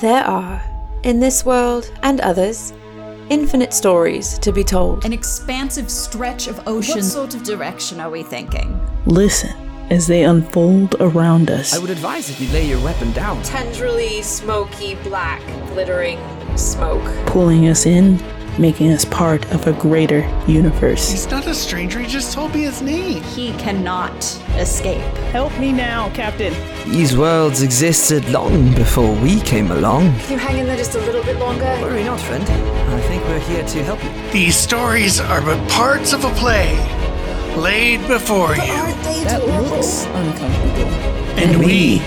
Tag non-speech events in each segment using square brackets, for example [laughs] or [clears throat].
There are, in this world and others, infinite stories to be told. An expansive stretch of ocean. What sort of direction are we thinking? Listen as they unfold around us. I would advise that you lay your weapon down. Tendrily smoky, black, glittering smoke. Pulling us in, making us part of a greater universe. He's not a stranger, he just told me his name. He cannot escape. Help me now, Captain. These worlds existed long before we came along. Can you hang in there just a little bit longer? Worry not, friend. I think we're here to help you. These stories are but parts of a play laid before you. That looks uncomfortable. And we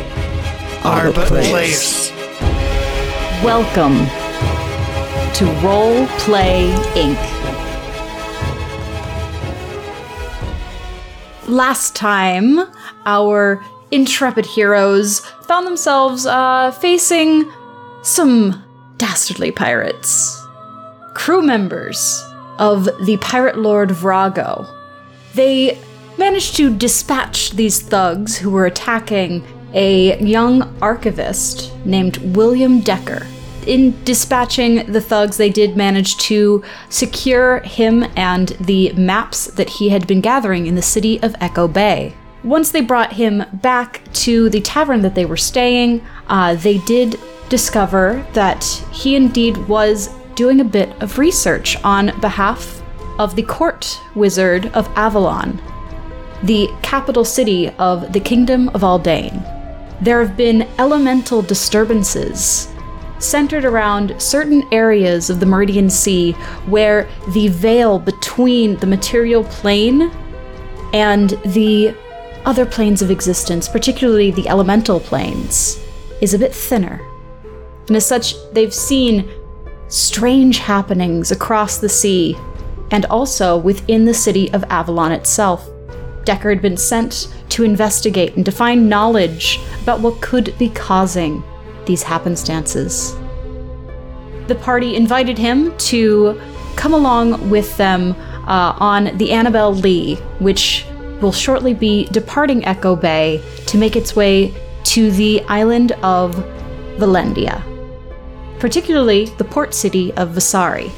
are but players. players. Welcome to Roll Play Inc. Last time, our intrepid heroes found themselves uh, facing some dastardly pirates, crew members of the pirate lord Vrago. They managed to dispatch these thugs who were attacking a young archivist named William Decker. In dispatching the thugs, they did manage to secure him and the maps that he had been gathering in the city of Echo Bay. Once they brought him back to the tavern that they were staying, uh, they did discover that he indeed was doing a bit of research on behalf of the court wizard of Avalon, the capital city of the Kingdom of Aldane. There have been elemental disturbances centered around certain areas of the Meridian Sea where the veil between the material plane and the other planes of existence, particularly the elemental planes, is a bit thinner. And as such, they've seen strange happenings across the sea and also within the city of Avalon itself. Decker had been sent to investigate and to find knowledge about what could be causing these happenstances. The party invited him to come along with them uh, on the Annabelle Lee, which will shortly be departing Echo Bay to make its way to the island of Valendia, particularly the port city of Vasari.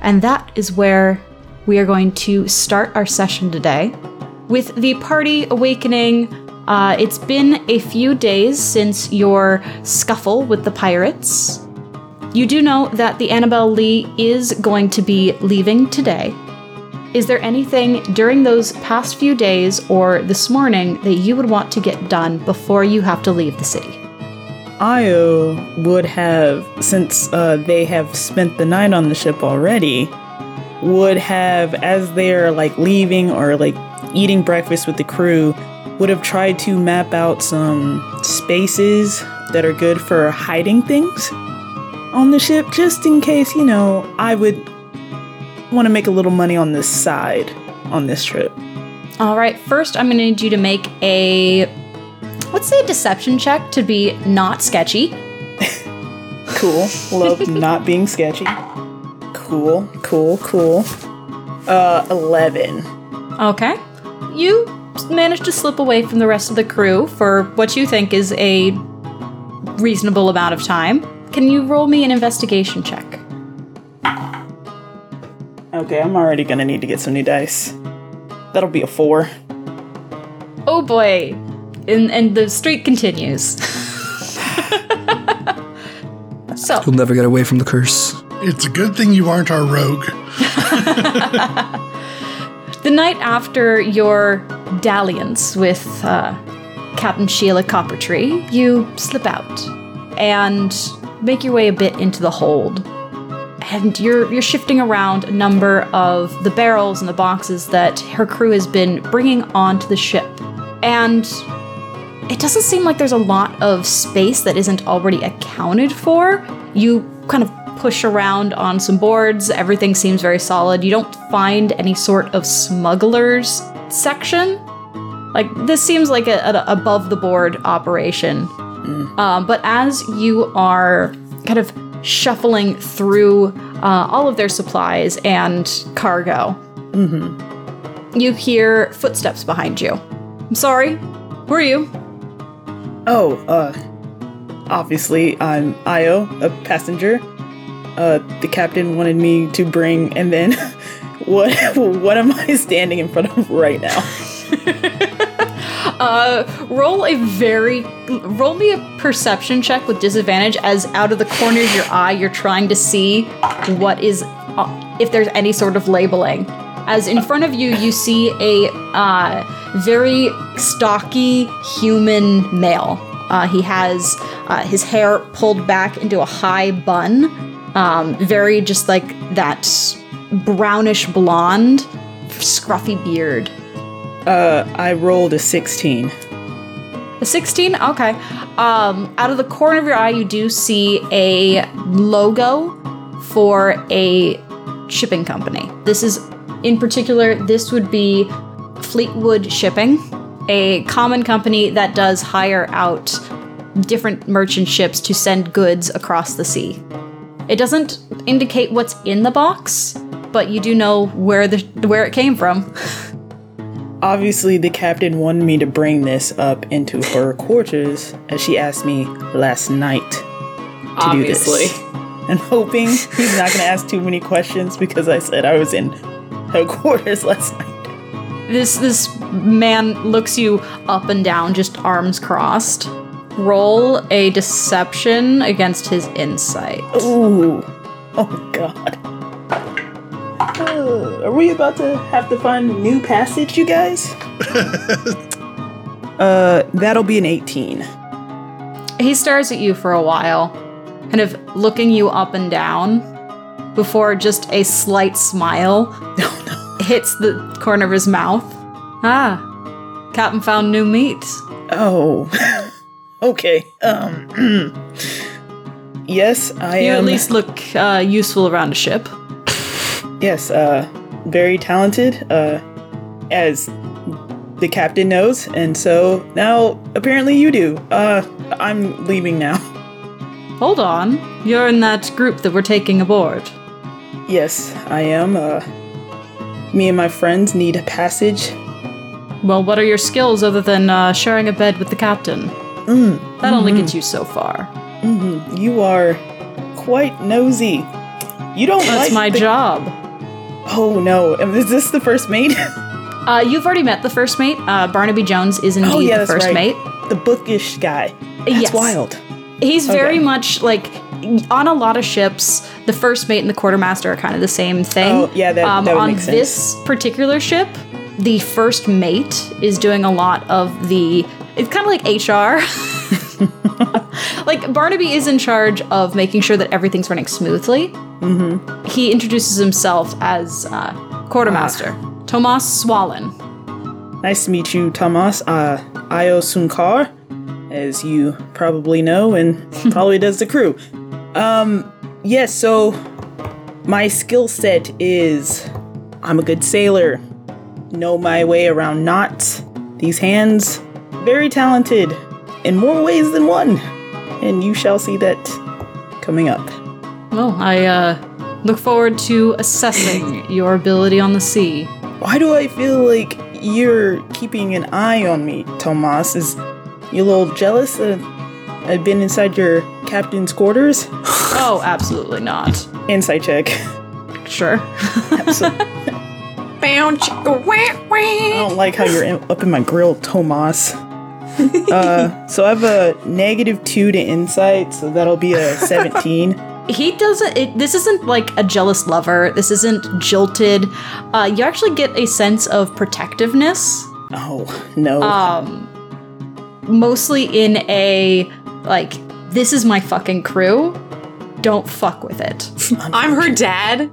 And that is where we are going to start our session today. With the party awakening, uh, it's been a few days since your scuffle with the pirates. You do know that the Annabelle Lee is going to be leaving today. Is there anything during those past few days or this morning that you would want to get done before you have to leave the city? Aiyo would have, since uh, they have spent the night on the ship already, would have, as they're like leaving or like eating breakfast with the crew, would have tried to map out some spaces that are good for hiding things on the ship, just in case, you know, I would want to make a little money on this side on this trip. All right, first I'm going to need you to make a let's say a deception check to be not sketchy. [laughs] Cool. Love not being sketchy. Cool, cool, cool. Uh, 11. Okay. You managed to slip away from the rest of the crew for what you think is a reasonable amount of time. Can you roll me an investigation check? Okay, I'm already gonna need to get some new dice. That'll be a 4. Oh boy. And and the streak continues. [laughs] so, You'll never get away from the curse. It's a good thing you aren't our rogue. [laughs] The night after your dalliance with uh, Captain Sheila Coppertree, you slip out and make your way a bit into the hold. And you're you're shifting around a number of the barrels and the boxes that her crew has been bringing onto the ship. And it doesn't seem like there's a lot of space that isn't already accounted for. You kind of push around on some boards, everything seems very solid. You don't find any sort of smugglers section. Like, this seems like a, an above the board operation. Um, but as you are kind of shuffling through uh, all of their supplies and cargo, you hear footsteps behind you. I'm sorry, who are you? Oh, uh, obviously, I'm Aiyo, a passenger. Uh, the captain wanted me to bring, and then [laughs] what? [laughs] What am I standing in front of right now? [laughs] Uh, roll a very roll me a perception check with disadvantage as out of the corner of your eye you're trying to see what is uh, if there's any sort of labeling. As in front of you you see a uh, very stocky human male. Uh, he has uh, his hair pulled back into a high bun, um, very just like that brownish blonde, scruffy beard. Uh, I rolled a 16. A 16? Okay. Um, out of the corner of your eye, you do see a logo for a shipping company. This is, in particular, this would be Fleetwood Shipping, a common company that does hire out different merchant ships to send goods across the sea. It doesn't indicate what's in the box, but you do know where the where it came from. Obviously, the captain wanted me to bring this up into her quarters as she asked me last night to Obviously. do this. I'm hoping he's not going to ask too many questions because I said I was in her quarters last night. This this man looks you up and down, just arms crossed. Roll a deception against his insight. Ooh. Oh, God. Uh, are we about to have to find a new passage, you guys? [laughs] uh, that'll be an 18. He stares at you for a while, kind of looking you up and down, before just a slight smile [laughs] hits the corner of his mouth. Ah, Captain found new meat. Oh. [laughs] okay. Um. [clears throat] yes, I You am. at least look uh, useful around a ship. Yes, uh, very talented, uh, as the captain knows, and so now apparently you do. Uh, I'm leaving now. [laughs] Hold on, you're in that group that we're taking aboard. Yes, I am. Uh, me and my friends need a passage. Well, what are your skills other than uh, sharing a bed with the captain? that only gets you so far. You are quite nosy. You don't That's like my the- job. Oh no, is this the first mate? [laughs] Uh, you've already met the first mate. Uh, Barnaby Jones is indeed oh yeah, the first right. mate. The bookish guy. That's Yes. wild. He's very much like on a lot of ships. The first mate and the quartermaster are kind of the same thing. Oh, yeah, that- um, that would on make sense. this particular ship, the first mate is doing a lot of the. It's kind of like HR. [laughs] [laughs] like Barnaby is in charge of making sure that everything's running smoothly. Mm-hmm. He introduces himself as uh, quartermaster Ah. Tomas Swallen. Nice to meet you, Thomas. Uh, Aiyo Sunkar, as you probably know, and [laughs] probably does the crew. Um, yes, so my skill set is I'm a good sailor, know my way around knots, these hands, very talented in more ways than one. And you shall see that coming up. Well, I uh, look forward to assessing [clears throat] your ability on the sea. Why do I feel like you're keeping an eye on me, Tomas? Is you a little jealous that I've been inside your captain's quarters? [laughs] Oh, absolutely not. Insight check. Sure. Bow, chicka, [laughs] wah, wah. I don't like how you're in, up in my grill, Tomas. Uh, so I have a negative two to insight, so that'll be a [laughs] 17. He doesn't. It, this isn't like a jealous lover. This isn't jilted. Uh, you actually get a sense of protectiveness, oh, no. um mostly in a like, this is my fucking crew. Don't fuck with it. [laughs] I'm her dad. [laughs]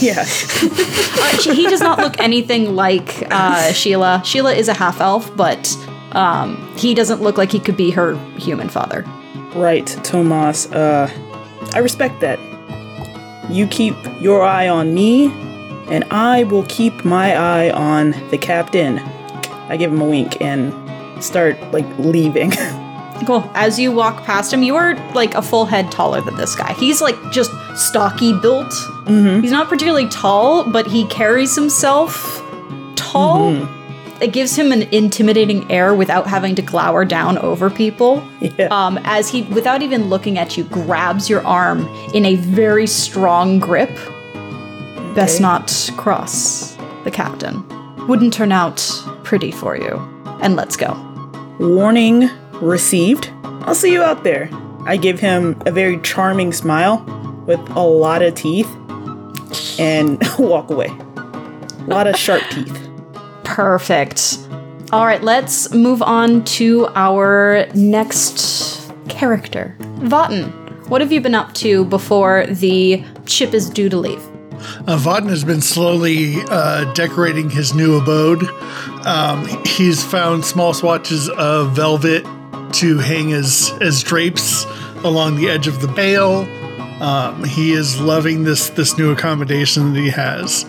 yeah. Uh, he does not look anything like uh, Sheila. Sheila is a half elf, but um, he doesn't look like he could be her human father. Right, Tomas. Uh, I respect that. You keep your eye on me, and I will keep my eye on the captain. I give him a wink and start, like, leaving. [laughs] Cool. As you walk past him, you are like a full head taller than this guy. He's like just stocky built. He's not particularly tall, but he carries himself tall. It gives him an intimidating air without having to glower down over people. Yeah. Um, as he, without even looking at you, grabs your arm in a very strong grip. Best not cross the captain. Wouldn't turn out pretty for you. And let's go. Warning received. I'll see you out there. I give him a very charming smile with a lot of teeth and [laughs] walk away. A lot of sharp teeth. Perfect. All right, let's move on to our next character. Vahtyn, what have you been up to before the ship is due to leave? Uh, has been slowly uh, decorating his new abode. Um, he's found small swatches of velvet to hang as as drapes along the edge of the bale. Um, he is loving this this new accommodation that he has.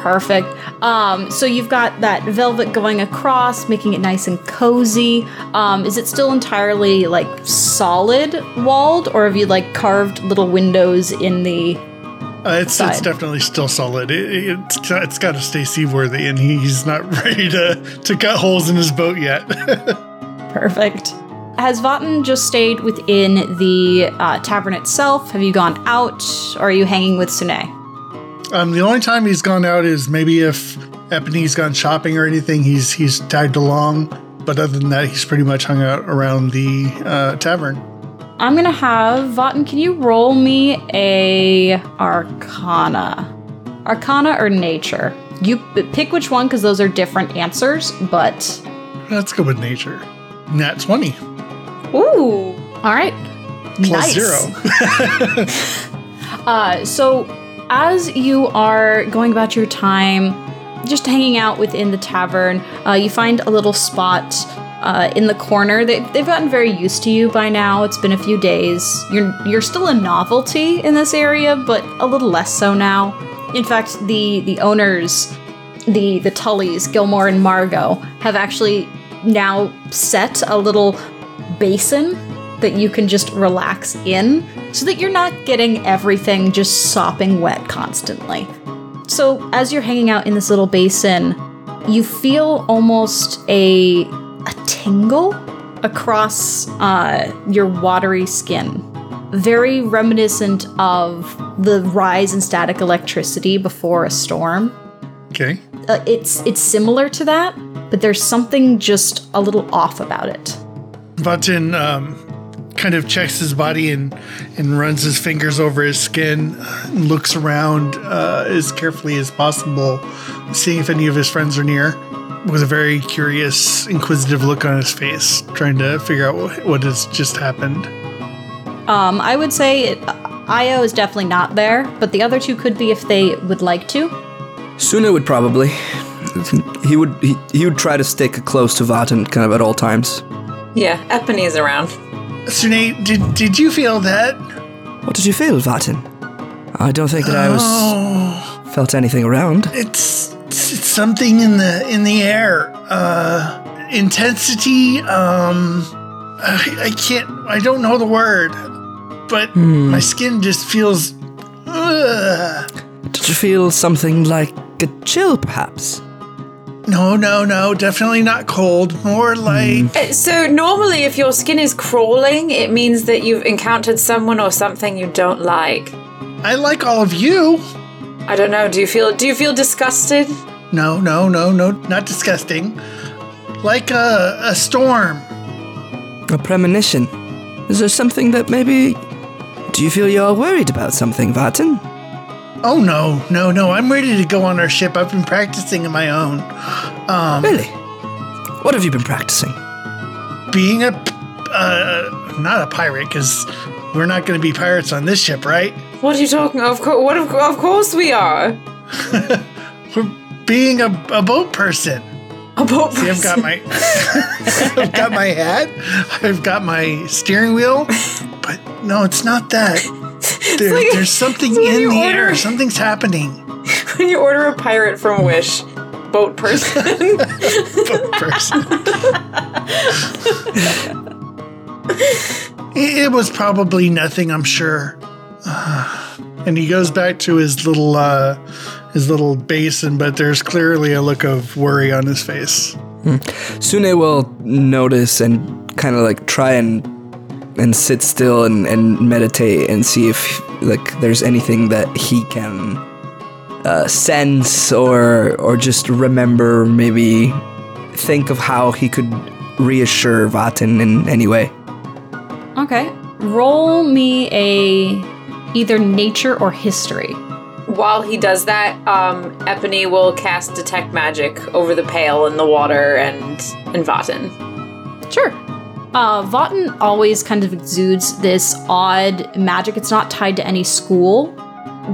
Perfect. Um, so you've got that velvet going across, making it nice and cozy. Um, is it still entirely like solid walled, or have you like carved little windows in the? Uh, it's, it's definitely still solid. It, it's it's got to stay seaworthy, and he's not [laughs] ready to to cut holes in his boat yet. [laughs] Perfect. Has Vahtyn just stayed within the uh, tavern itself? Have you gone out, or are you hanging with Suhnae? Um, the only time he's gone out is maybe if Epony's gone shopping or anything. He's he's tagged along, but other than that, he's pretty much hung out around the uh, tavern. I'm gonna have Vahtyn. Can you roll me a Arcana? Arcana or Nature? You pick which one because those are different answers. But Let's go with nature. Nat twenty ooh, all right, plus nice. zero. [laughs] Uh, so, as you are going about your time, just hanging out within the tavern, uh, you find a little spot uh, in the corner. They, they've gotten very used to you by now. It's been a few days. You're you're still a novelty in this area, but a little less so now. In fact, the the owners, the the Tullys, Gilmore and Margot, have actually now set a little basin that you can just relax in so that you're not getting everything just sopping wet constantly. So, as you're hanging out in this little basin, you feel almost a a tingle across uh, your watery skin, very reminiscent of the rise in static electricity before a storm okay. uh, it's it's similar to that, but there's something just a little off about it. Vahtyn um, kind of checks his body and and runs his fingers over his skin, and looks around uh, as carefully as possible, seeing if any of his friends are near, with a very curious, inquisitive look on his face, trying to figure out what, what has just happened. Um, I would say it, Aiyo is definitely not there, but the other two could be if they would like to. Suhnae would probably. He would he, he would try to stick close to Vahtyn kind of at all times. Yeah, Epony is around. Suhnae, did did you feel that? What did you feel, Vahtyn? I don't think that I was Oh, felt anything around. it's, it's something in the in the air. Uh, intensity. Um, I, I can't. I don't know the word, but my skin just feels. Ugh. Did you feel something like a chill, perhaps? No, no, no. Definitely not cold. More like Uh, So normally, if your skin is crawling, it means that you've encountered someone or something you don't like. I like all of you. I don't know. Do you feel? Do you feel disgusted? No, no, no, no. Not disgusting. Like a a storm. A premonition? Is there something that maybe. Do you feel you're worried about something, Vahtyn? Oh no, no, no. I'm ready to go on our ship. I've been practicing on my own. Um, Really? What have you been practicing? being a uh, not a pirate because we're not going to be pirates on this ship, right? What are you talking? Of course, what? Of, of course we are. [laughs] We're being a, a boat person. A boat person. See, I've got my [laughs] I've got my hat. I've got my steering wheel, [laughs] but no, it's not that. [laughs] There, like- there's something it's in the order- air. Something's happening. [laughs] when you order a pirate from Wish, boat person. [laughs] Boat person. it it was probably nothing, I'm sure. [sighs] and he goes back to his little uh, his little basin, but there's clearly a look of worry on his face. Suhnae will notice and kind of like try and and sit still and, and meditate and see if like there's anything that he can uh, sense or or just remember maybe think of how he could reassure Vahtyn in any way. Okay. Roll me a either nature or history. While he does that, um, Epony will cast Detect Magic over the pail and the water and and Vahtyn. Sure. Uh, Vahtyn always kind of exudes this odd magic. It's not tied to any school,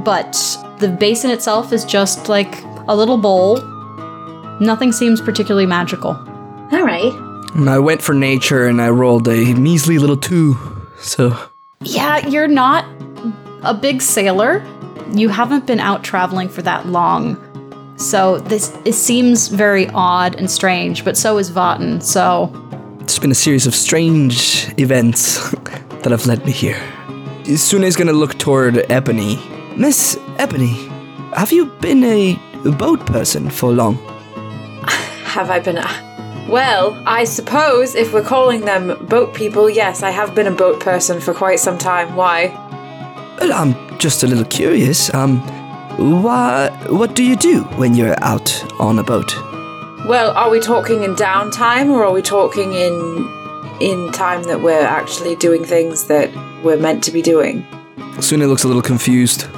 but the basin itself is just like a little bowl. Nothing seems particularly magical. All right. And I went for nature and I rolled a measly little two. So Yeah, you're not a big sailor. You haven't been out traveling for that long. So this it seems very odd and strange, but so is Vahtyn. So it's been a series of strange events [laughs] that have led me here. Suhnae's gonna look toward Epony. Miss Epony, have you been a boat person for long? [laughs] Have I been a. Well, I suppose if we're calling them boat people, yes, I have been a boat person for quite some time. Why? Well, I'm just a little curious. Um, why, what do you do when you're out on a boat? Well, are we talking in downtime or are we talking in in time that we're actually doing things that we're meant to be doing? Suhnae looks a little confused.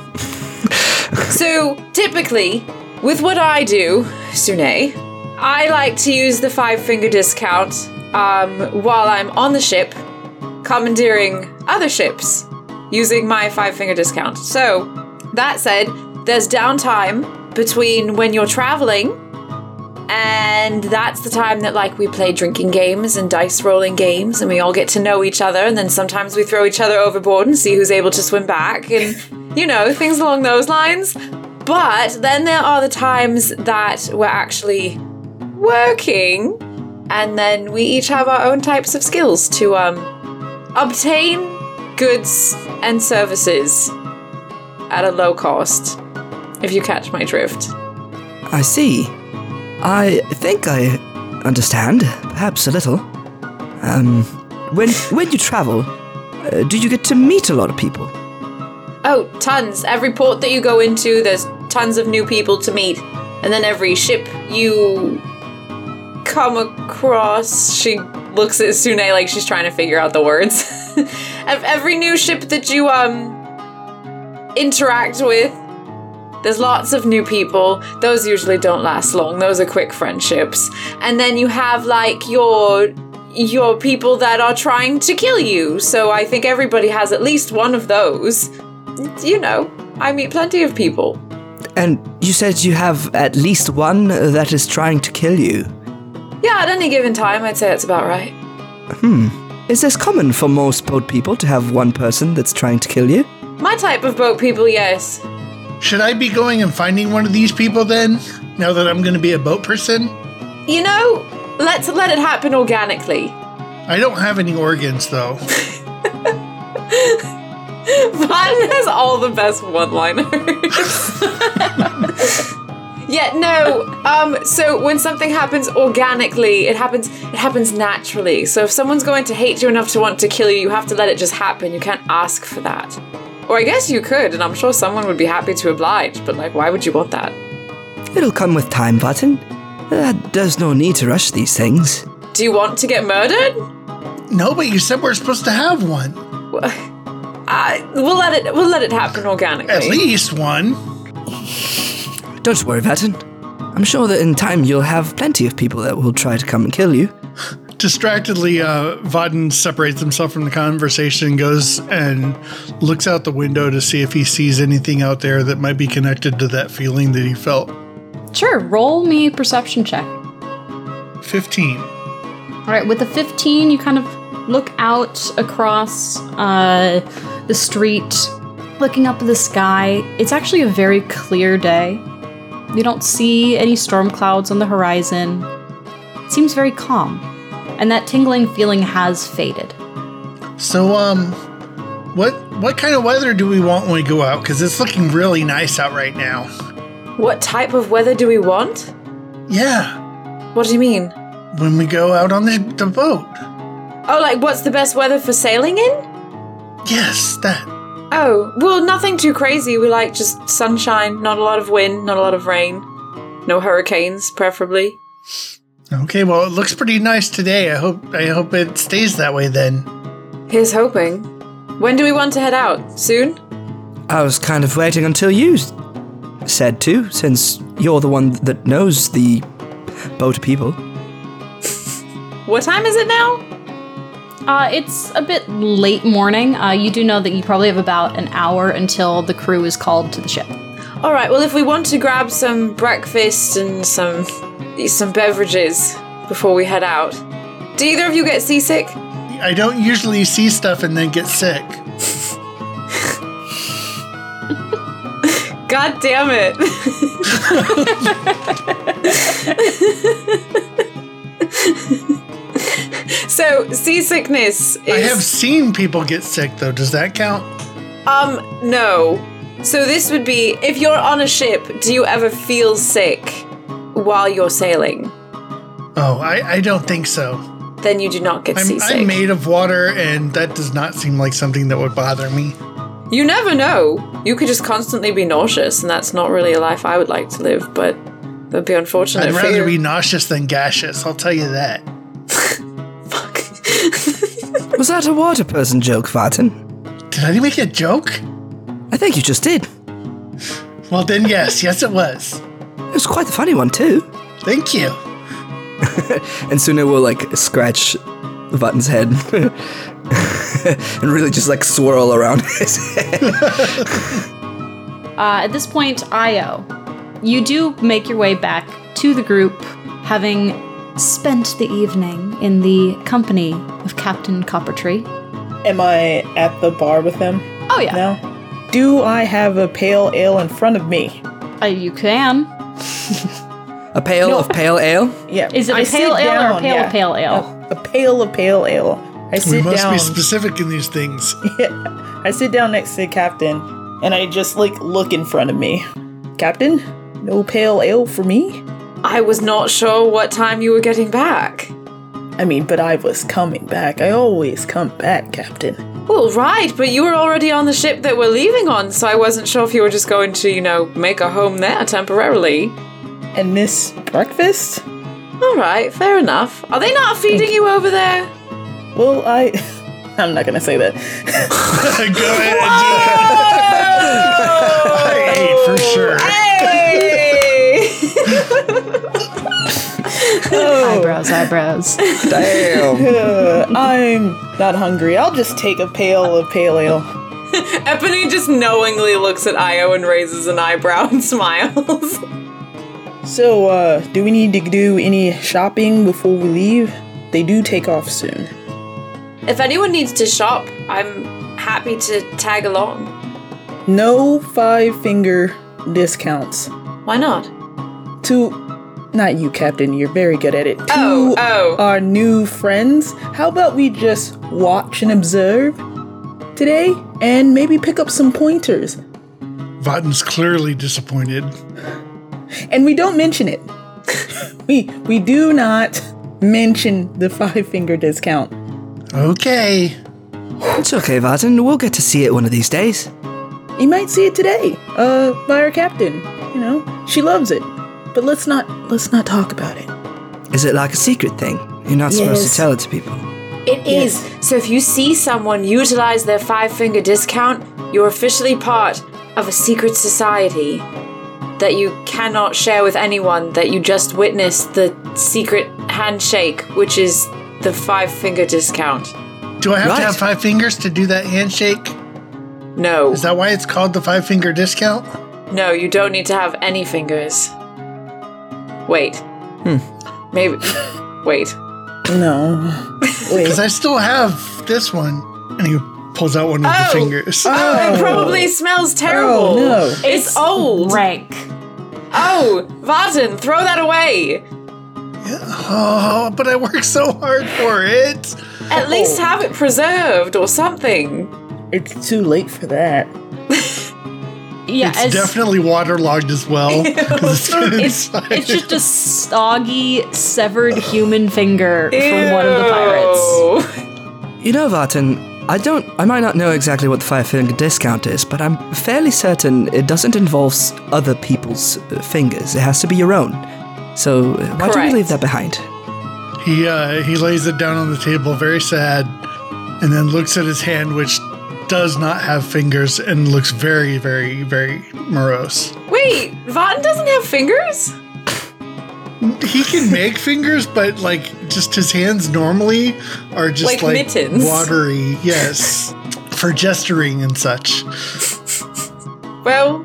So, typically, with what I do, Suhnae, I like to use the five finger discount um, while I'm on the ship, commandeering other ships using my five finger discount. So, that said, there's downtime between when you're traveling, and that's the time that, like, we play drinking games and dice rolling games, and we all get to know each other, and then sometimes we throw each other overboard and see who's able to swim back, and, you know, things along those lines. But then there are the times that we're actually working, and then we each have our own types of skills to um, obtain goods and services at a low cost. If you catch my drift. I see. I think I understand, perhaps a little. Um, when when you travel, uh, do you get to meet a lot of people? Oh, tons. Every port that you go into, there's tons of new people to meet. And then every ship you come across, she looks at Suhnae like she's trying to figure out the words. [laughs] Every new ship that you um interact with, there's lots of new people. Those usually don't last long. Those are quick friendships. And then you have like your your people that are trying to kill you. So I think everybody has at least one of those. You know, I meet plenty of people. And you said you have at least one that is trying to kill you. Yeah, at any given time, I'd say that's about right. Hmm. Is this common for most boat people to have one person that's trying to kill you? My type of boat people, yes. Should I be going and finding one of these people then? Now that I'm going to be a boat person? You know, let's let it happen organically. I don't have any organs though. Vaughn has all the best one-liners. [laughs] yeah, no. Um, so when something happens organically, it happens it happens naturally. So if someone's going to hate you enough to want to kill you, you have to let it just happen. You can't ask for that. Or I guess you could, and I'm sure someone would be happy to oblige, but like why would you want that? It'll come with time, Vahtyn. Uh, there's no need to rush these things. Do you want to get murdered? No, but you said we're supposed to have one. Uh, we'll let it we'll let it happen organically. At least one. Don't worry, Vahtyn. I'm sure that in time you'll have plenty of people that will try to come and kill you. Distractedly, uh, Vahtyn separates himself from the conversation, goes and looks out the window to see if he sees anything out there that might be connected to that feeling that he felt. Sure, roll me a perception check. 15. All right, with the 15, you kind of look out across uh, the street, looking up at the sky. It's actually a very clear day. You don't see any storm clouds on the horizon. It seems very calm, and that tingling feeling has faded. So, um, what what kind of weather do we want when we go out? Because it's looking really nice out right now. What type of weather do we want? Yeah, What do you mean? when we go out on the, the boat. Oh, like what's the best weather for sailing in? Yes, that. Oh, well, nothing too crazy. We like just sunshine, not a lot of wind, not a lot of rain. No hurricanes, preferably. Okay, well, it looks pretty nice today. I hope I hope it stays that way then. Here's hoping. When do we want to head out? Soon? I was kind of waiting until you said to, since you're the one that knows the boat people. [laughs] What time is it now? Uh, it's a bit late morning. Uh, you do know that you probably have about an hour until the crew is called to the ship. All right. Well, if we want to grab some breakfast and some some beverages before we head out, do either of you get seasick? I don't usually see stuff and then get sick. [laughs] God damn it! [laughs] so seasickness is I have seen people get sick though. Does that count? um no. So this would be if you're on a ship, do you ever feel sick while you're sailing? Oh, I, I don't think so. Then you do not get I'm, seasick. I'm made of water, and that does not seem like something that would bother me. You never know. You could just constantly be nauseous, and that's not really a life I would like to live, but that'd be unfortunate I'd for rather you. be nauseous than gaseous. I'll tell you that. Fuck. [laughs] Was that a water person joke, Vahtyn? Did I make a joke? I think you just did. Well, then, yes, yes, it was. It was quite the funny one, too. Thank you. [laughs] And Suhnae will, like, scratch the button's head [laughs] and really just, like, swirl around [laughs] his head. Uh, at this point, Aiyo, you do make your way back to the group, having spent the evening in the company of Captain Coppertree. Am I at the bar with them Oh yeah, now? Do I have a pale ale in front of me? uh, you can. A pail No. of pale ale? Yeah. Is it I a pale ale or a down, pale yeah. pale ale? A, a pail of pale ale. I We sit must down. be specific in these things. [laughs] I sit down next to the captain, and I just like look in front of me. Captain, no pale ale for me. I was not sure what time you were getting back. I mean, but I was coming back. I always come back, Captain. Well, right, but you were already on the ship that we're leaving on, so I wasn't sure if you were just going to, you know, make a home there temporarily. And this breakfast? All right, fair enough. Are they not feeding you over there? Well, I. [laughs] I'm not gonna say that. [laughs] Go ahead and do it. I ate for sure. [laughs] Eyebrows, eyebrows. Damn. [laughs] I'm not hungry. I'll just take a pail of pale ale. [laughs] Epony just knowingly looks at Aiyo and raises an eyebrow and [laughs] smiles. So, uh, do we need to do any shopping before we leave? They do take off soon. if anyone needs to shop, I'm happy to tag along. No five finger discounts. Why not? To. Not you, Captain. You're very good at it. To Oh, oh. our new friends, how about we just watch and observe today and maybe pick up some pointers? Vahtyn's clearly disappointed. And we don't mention it. [laughs] we we do not mention the five finger discount. Okay. It's okay, Vahtyn. We'll get to see it one of these days. You might see it today, uh, by our captain. You know, she loves it. But let's not let's not talk about it. Is it like a secret thing? You're not supposed Yes. to tell it to people. It is. So if you see someone utilize their five finger discount, you're officially part of a secret society that you cannot share with anyone, that you just witnessed the secret handshake, which is the five finger discount. Do I have Right. to have five fingers to do that handshake? No. Is that why it's called the five finger discount? No, you don't need to have any fingers. Wait. Hmm. Maybe. Wait. No. Wait. Because I still have this one. And he pulls out one of Oh. the fingers. Oh, it probably smells terrible. Oh, no. It's, old. Rank. Oh, Vahtyn, throw that away. Oh, but I worked so hard for it. At least have it preserved or something. It's too late for that. [laughs] Yeah, it's as- definitely waterlogged as well. [laughs] [laughs] 'cause it's been It's, it's just a soggy, severed human finger from one of the pirates. You know, Vahtyn, I don't. I might not know exactly what the five finger discount is, but I'm fairly certain it doesn't involve other people's uh, fingers. It has to be your own. So uh, why don't Correct. you leave that behind? He uh, he lays it down on the table, very sad, and then looks at his hand, which does not have fingers, and looks very, very, very morose. Wait, Vaughn doesn't have fingers? He can make [laughs] fingers, but like just his hands normally are just Like like, mittens. watery. Yes, [laughs] for gesturing and such. Well,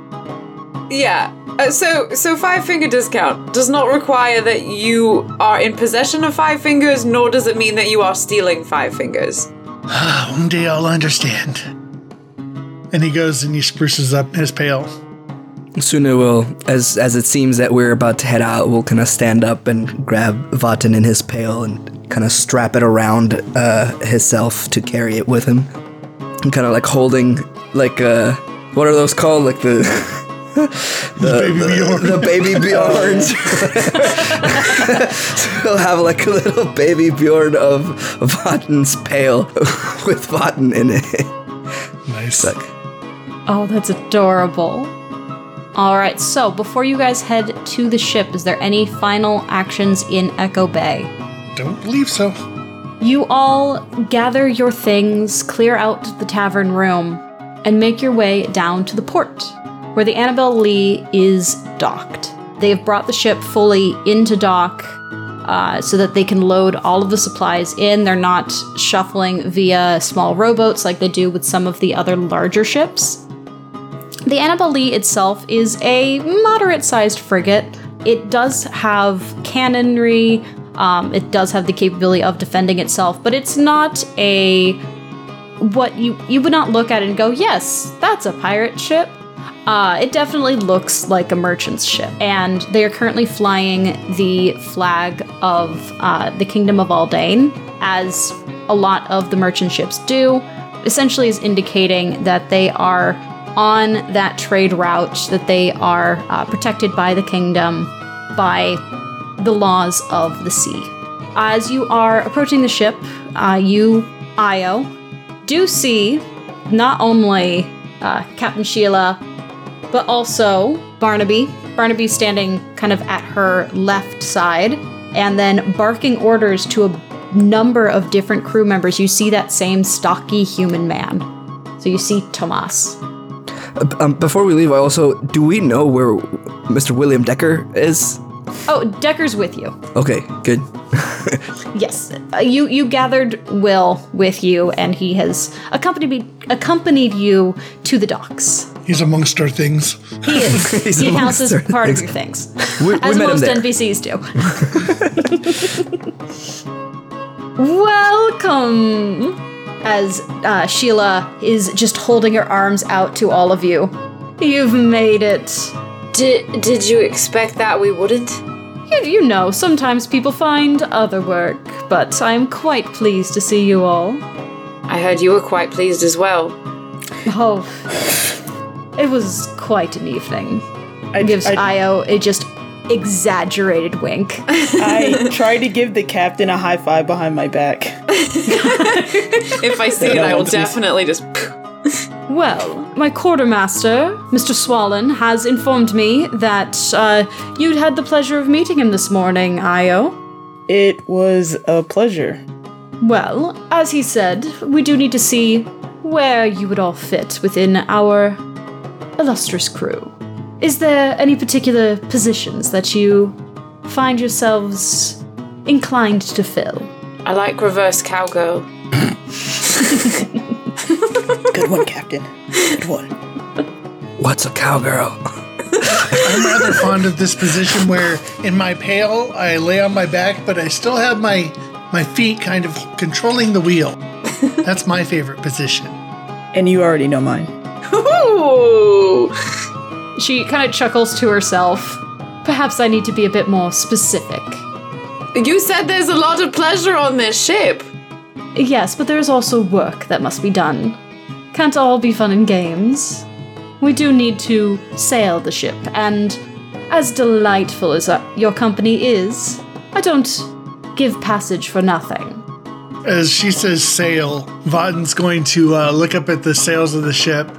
yeah. Uh, so, so five finger discount does not require that you are in possession of five fingers, nor does it mean that you are stealing five fingers. One day I'll understand. And he goes and he spruces up his pail. Suhnae will, as as it seems that we're about to head out, will kind of stand up and grab Vahtyn in his pail and kind of strap it around uh, himself to carry it with him. And kind of like holding, like, uh, what are those called? Like the. [laughs] the, Baby Bjorn. [laughs] the baby Bjorns. so he'll have like a little baby Bjorn of Vahtyn's pail [laughs] with Vahtyn in it. Nice. Like, Oh, that's adorable. All right, so before you guys head to the ship, is there any final actions in Echo Bay? Don't believe so. You all gather your things, clear out the tavern room, and make your way down to the port, where the Annabelle Lee is docked. They have brought the ship fully into dock uh, so that they can load all of the supplies in. They're not shuffling via small rowboats like they do with some of the other larger ships. The Annabelle Lee itself is a moderate sized frigate. It does have cannonry, um, it does have the capability of defending itself, but it's not a. What you you would not look at and go, yes, that's a pirate ship. Uh, it definitely looks like a merchant's ship, and they are currently flying the flag of uh, the Kingdom of Aldane, as a lot of the merchant ships do. Essentially, is indicating that they are on that trade route, that they are uh, protected by the kingdom, by the laws of the sea. As you are approaching the ship, uh, you, Aiyo, do see not only uh, Captain Sheila, but also Barnaby. Barnaby standing kind of at her left side, and then barking orders to a number of different crew members. You see that same stocky human man. So you see Tomas. Um, before we leave, I also do we know where Mr. William Decker is? Oh, Decker's with you. Okay, good. [laughs] Yes, uh, you you gathered Will with you, and he has accompanied accompanied you to the docks. He's amongst our things. [laughs] He is. He amongst counts as our part of things. your things, We, [laughs] we as met him most there. NPCs do. [laughs] Welcome. As uh, Sheila is just holding her arms out to all of you. You've made it. Did did you expect that we wouldn't? You, you know, sometimes people find other work, but I'm quite pleased to see you all. I heard you were quite pleased as well. Oh, it was quite an evening. I, Gives I, Aiyo a just exaggerated wink. I [laughs] try to give the captain a high five behind my back. [laughs] If I see it, I will definitely just. [laughs] well, my quartermaster, Mr. Swallen, has informed me that uh, you'd had the pleasure of meeting him this morning, Aiyo. It was a pleasure. Well, as he said, we do need to see where you would all fit within our illustrious crew. Is there any particular positions that you find yourselves inclined to fill? I like reverse cowgirl. [laughs] Good one, Captain. Good one. What's a cowgirl? I'm rather fond of this position where in my pail I lay on my back, but I still have my my feet kind of controlling the wheel. [laughs] That's my favorite position. And you already know mine. Ooh. She kind of chuckles to herself. Perhaps I need to be a bit more specific. You said there's a lot of pleasure on this ship. Yes, but there is also work that must be done. Can't all be fun and games. we do need to sail the ship, and as delightful as uh, your company is, I don't give passage for nothing. As she says sail, Vahtyn's going to uh, look up at the sails of the ship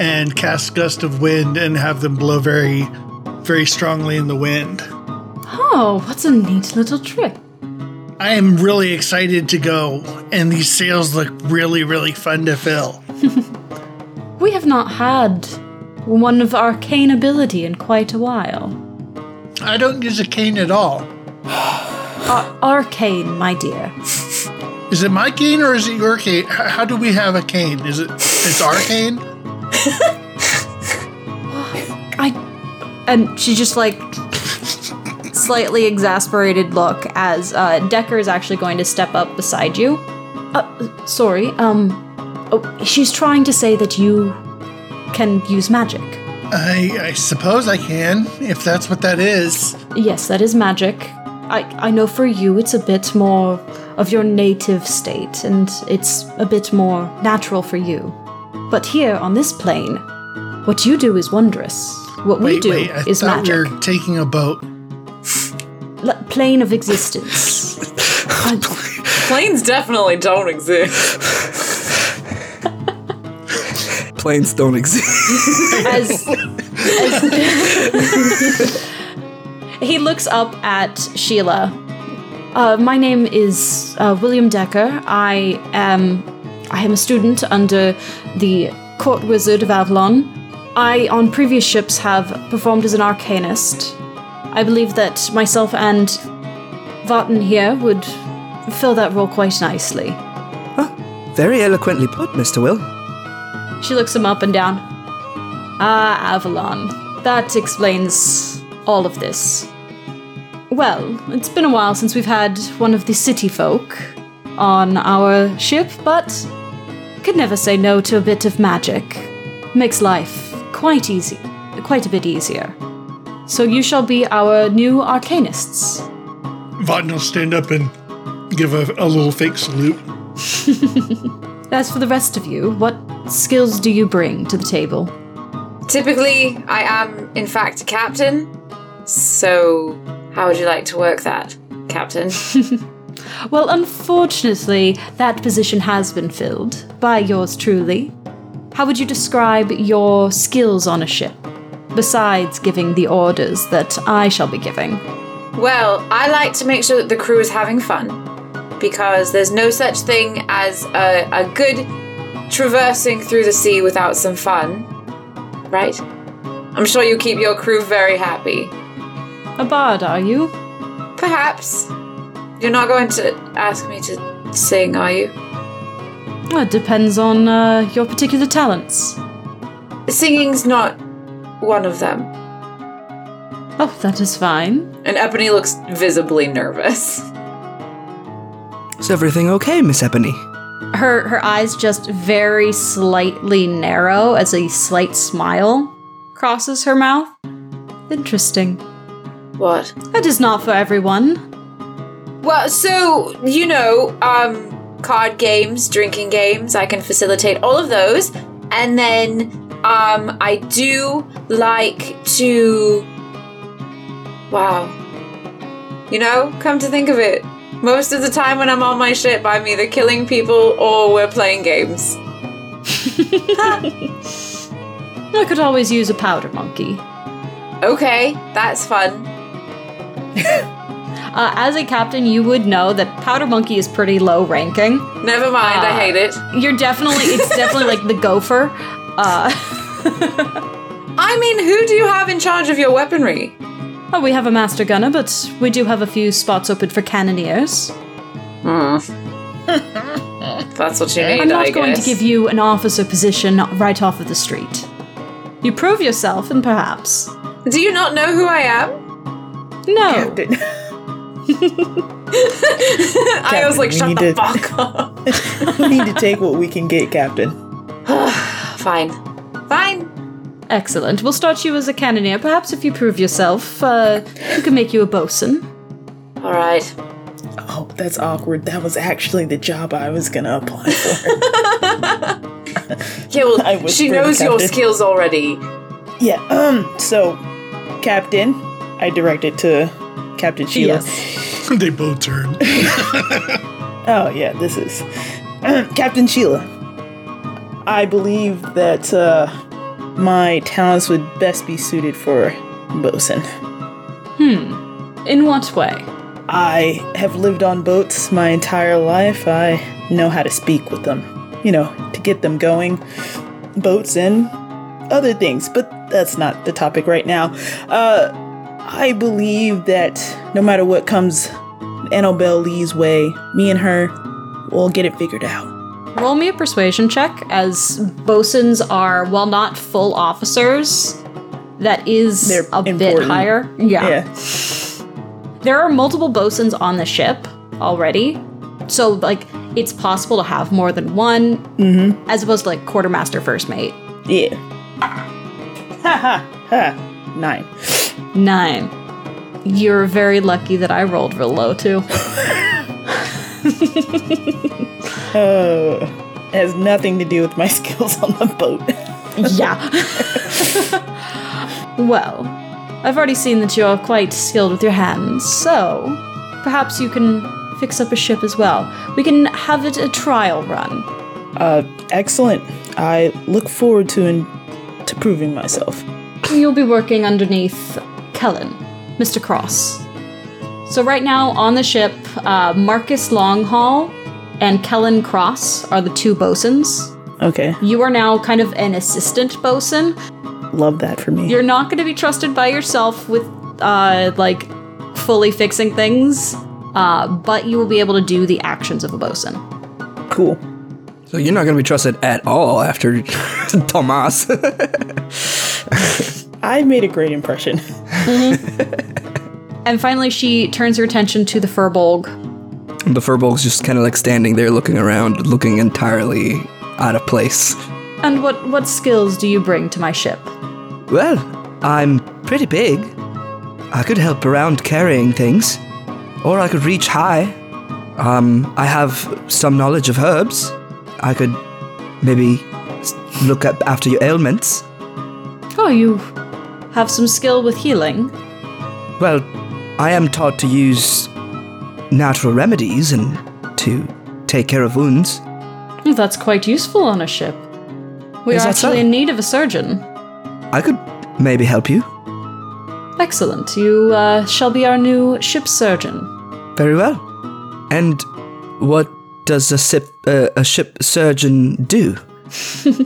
and cast gust of wind and have them blow very, very strongly in the wind. Oh, what's a neat little trick. I am really excited to go, and these sails look really, really fun to fill. [laughs] We have not had one of arcane ability in quite a while. I don't use a cane at all. [sighs] Ar- arcane, my dear. Is it my cane or is it your cane? How do we have a cane? Is it it's our [laughs] cane? I. And she just like. slightly exasperated look as uh, Decker is actually going to step up beside you. Uh, sorry, um. Oh, she's trying to say that you can use magic. I I suppose I can, if that's what that is. Yes, that is magic. I, I know for you it's a bit more of your native state, and it's a bit more natural for you. But here on this plane, what you do is wondrous. What we Wait, do wait, I is thought magic. we were taking a boat. L- plane of existence. [laughs] Planes definitely don't exist. Planes don't exist. as, as [laughs] he looks up at Sheila. Uh, my name is uh, William Decker. I am I am a student under the court wizard of Avalon. I, on previous ships, have performed as an arcanist. I believe that myself and Vahtyn here would fill that role quite nicely. Very eloquently put, Mr. Will. She looks him up and down. Ah, Avalon. That explains all of this. Well, it's been a while since we've had one of the city folk on our ship, but could never say no to a bit of magic. Makes life quite easy, quite a bit easier. So you shall be our new arcanists. Vahtyn will stand up and give a, a little fake salute. [laughs] As for the rest of you, what skills do you bring to the table? Typically, I am, in fact, a captain. So, how would you like to work that, Captain? [laughs] Well, unfortunately, that position has been filled by yours truly. How would you describe your skills on a ship, besides giving the orders that I shall be giving? Well, I like to make sure that the crew is having fun because there's no such thing as a, a good traversing through the sea without some fun, right? I'm sure you keep your crew very happy. A bard, are you? Perhaps. You're not going to ask me to sing, are you? Well, it depends on uh, your particular talents. Singing's not one of them. Oh, that is fine. And Epony looks visibly nervous. Is everything okay, Miss Epony? Her her eyes just very slightly narrow as a slight smile crosses her mouth. Interesting. What? That is not for everyone. Well, so, you know, um, card games, drinking games, I can facilitate all of those. And then, um, I do like to. Wow. You know, come to think of it, most of the time when I'm on my ship, I'm either killing people or we're playing games. [laughs] I could always use a powder monkey. Okay, that's fun. [laughs] Uh, as a captain, you would know that powder monkey is pretty low ranking. Never mind, I Uh, hate it. You're definitely, it's [laughs] definitely like the gopher. Uh, [laughs] I mean, who do you have in charge of your weaponry? oh, we have a master gunner, but we do have a few spots open for cannoneers. If [laughs] that's what you need, I'm not I going to give you an officer position right off of the street. You prove yourself, and perhaps. Do you not know who I am? No. [laughs] I was like, we shut the to- fuck [laughs] up. we need to take what we can get, Captain. [sighs] Fine. Fine. Excellent. We'll start you as a cannoneer. Perhaps if you prove yourself, uh, we can make you a bosun. All right. Oh, that's awkward. That was actually the job I was gonna apply for. [laughs] Yeah, well, I was she pretty knows your skills already. Yeah, um, so, Captain, I direct it to Captain Sheila. Yes. [laughs] they both turn. [laughs] Oh, yeah, this is [clears throat] Captain Sheila. I believe that uh, my talents would best be suited for bosun. Hmm. In what way? I have lived on boats my entire life. I know how to speak with them, you know, to get them going. Boats and other things, but that's not the topic right now. Uh, I believe that no matter what comes Annabelle Lee's way, me and her will get it figured out. Roll me a persuasion check, as bosuns are, while not full officers, that is They're a bit higher. Yeah. Yeah. There are multiple bosuns on the ship already. So, like, it's possible to have more than one, mm-hmm. as opposed to, like, quartermaster first mate. Yeah. Ha ha ha. Nine. Nine. You're very lucky that I rolled real low, too. Uh, [laughs] it has nothing to do with my [laughs] skills on the boat. yeah. [laughs] well, I've already seen that you're quite skilled with your hands, so perhaps you can fix up a ship as well. We can have it a trial run. Uh, excellent. I look forward to in- to proving myself. You'll be working underneath Kellen, Mr. Cross. So, right now on the ship, uh, Marcus Longhall and Kellen Cross are the two bosuns. Okay, You are now kind of an assistant bosun. love that for me. You're not going to be trusted by yourself with, uh, like, fully fixing things, uh, but you will be able to do the actions of a bosun. cool. So you're not going to be trusted at all after [laughs] Tomas. [laughs] I made a great impression. [laughs] And finally, she turns her attention to the Furbolg. the Furbolg's just kind of like standing there looking around, looking entirely out of place. And what, what skills do you bring to my ship? Well, I'm pretty big. I could help around carrying things, or I could reach high. Um, I have some knowledge of herbs. I could maybe look up after your ailments. Oh, you have some skill with healing. Well, I am taught to use natural remedies and to take care of wounds. That's quite useful on a ship. We Is are that so? actually in need of a surgeon. I could maybe help you. Excellent. You uh, shall be our new ship surgeon. Very well. And what does a ship, uh, a ship surgeon do? [laughs]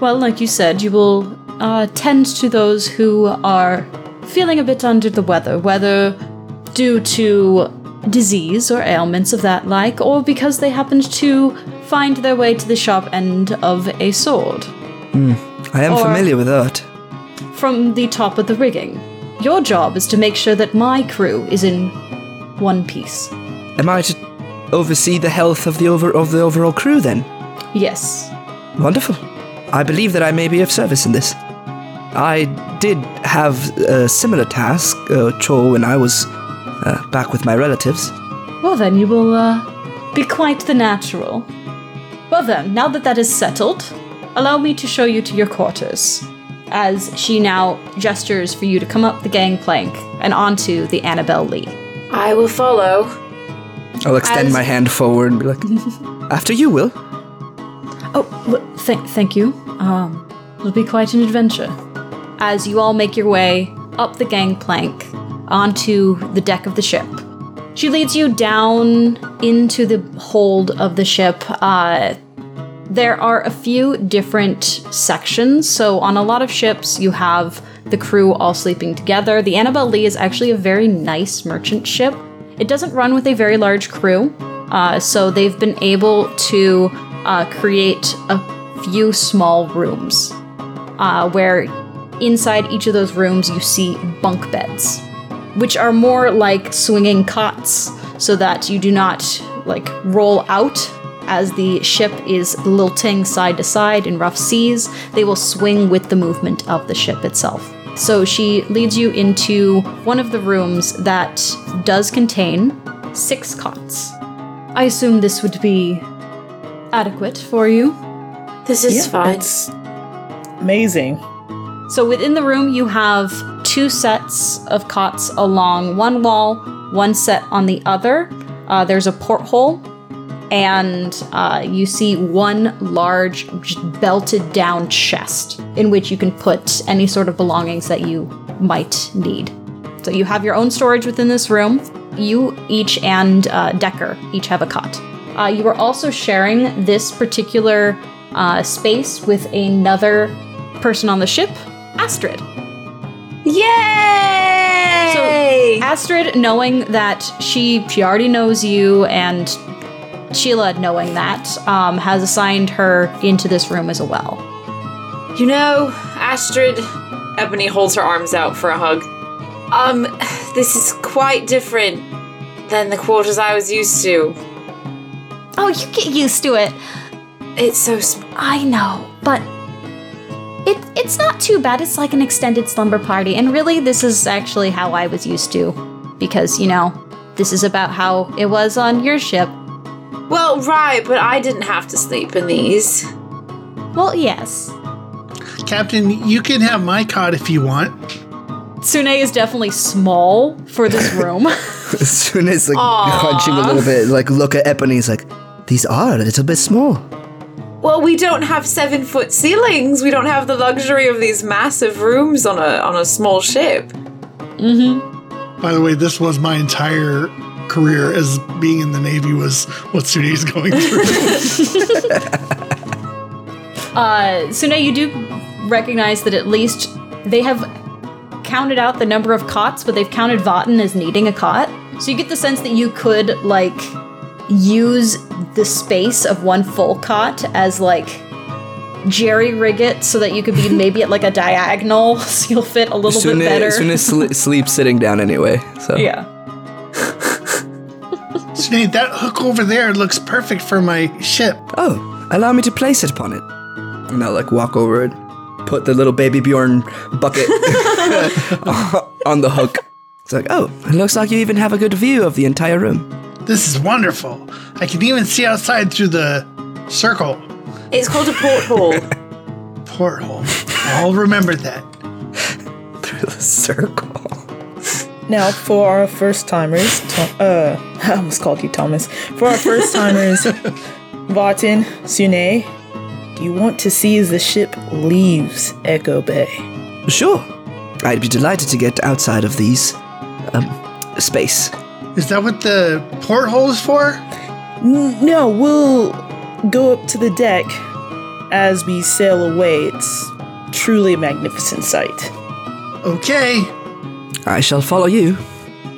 Well, like you said, you will uh, tend to those who are feeling a bit under the weather, whether due to disease or ailments of that like, or because they happened to find their way to the sharp end of a sword I am Or- familiar with that. from the top of the rigging. Your job is to make sure that my crew is in one piece. Am I to oversee the health of the over of the overall crew then? Yes. Wonderful. I believe that I may be of service in this. I did have a similar task, uh, chore, when I was uh, back with my relatives. Well, then you will uh, be quite the natural. Well, then, now that that is settled, allow me to show you to your quarters. As she now gestures for you to come up the gangplank and onto the Annabelle Lee. I will follow. I'll extend As- my hand forward and be like, [laughs] "After you, Will." Oh, w- thank, thank you. Um, it'll be quite an adventure. As you all make your way up the gangplank onto the deck of the ship, she leads you down into the hold of the ship. Uh, there are a few different sections. So, on a lot of ships, you have the crew all sleeping together. The Annabelle Lee is actually a very nice merchant ship. It doesn't run with a very large crew, uh, so they've been able to uh, create a few small rooms uh, where inside each of those rooms you see bunk beds, which are more like swinging cots so that you do not like roll out as the ship is lilting side to side in rough seas. They will swing with the movement of the ship itself. So she leads you into one of the rooms that does contain six cots. I assume this would be adequate for you. This is Yeah, fine. It's amazing. So within the room, you have two sets of cots along one wall, one set on the other. Uh, there's a porthole, and uh, you see one large belted down chest in which you can put any sort of belongings that you might need. So you have your own storage within this room. You each and uh, Decker each have a cot. Uh, you are also sharing this particular uh, space with another person on the ship, Astrid. Yay! So Astrid, knowing that she she already knows you, and Sheila, knowing that, um, has assigned her into this room as well. You know, Astrid, Epony holds her arms out for a hug. Um, this is quite different than the quarters I was used to. Oh, you get used to it. It's so small. I know, but it it's not too bad. It's like an extended slumber party, and really, this is actually how I was used to, because you know, this is about how it was on your ship. Well, right, but I didn't have to sleep in these. Well, yes. Captain, you can have my cot if you want. Suhnae is definitely small for this [laughs] room. [laughs] As soon as like hunching a little bit, like look at Epony, he's like, these are a little bit small. Well, we don't have seven foot ceilings. We don't have the luxury of these massive rooms on a on a small ship. By the way, this was my entire career as being in the Navy was what Suhnae's going through. [laughs] [laughs] Uh, Suhnae, you do recognize that at least they have counted out the number of cots, but they've counted Vahtyn as needing a cot. So you get the sense that you could, like, use the space of one full cot as, like, jerry rig it so that you could be [laughs] maybe at, like, a diagonal [laughs] so you'll fit a little Soon bit better. as soon as sli- [laughs] sleep sitting down anyway. So yeah. Suhnae, that hook over there looks perfect for my ship. Oh, allow me to place it upon it. And I'll like walk over it, put the little baby Bjorn bucket on the hook. It's like, oh, it looks like you even have a good view of the entire room. This is wonderful. I can even see outside through the circle It's called a porthole. [laughs] porthole. I'll remember that. [laughs] Through the circle. Now, for our first timers, to- uh, [laughs] I almost called you Thomas. For our first timers, Vahtyn, Suhnae, do you want to see as the ship leaves Echo Bay? Sure. I'd be delighted to get outside of these um, space. Is that what the porthole is for? No, we'll go up to the deck as we sail away. It's truly a magnificent sight. Okay. I shall follow you.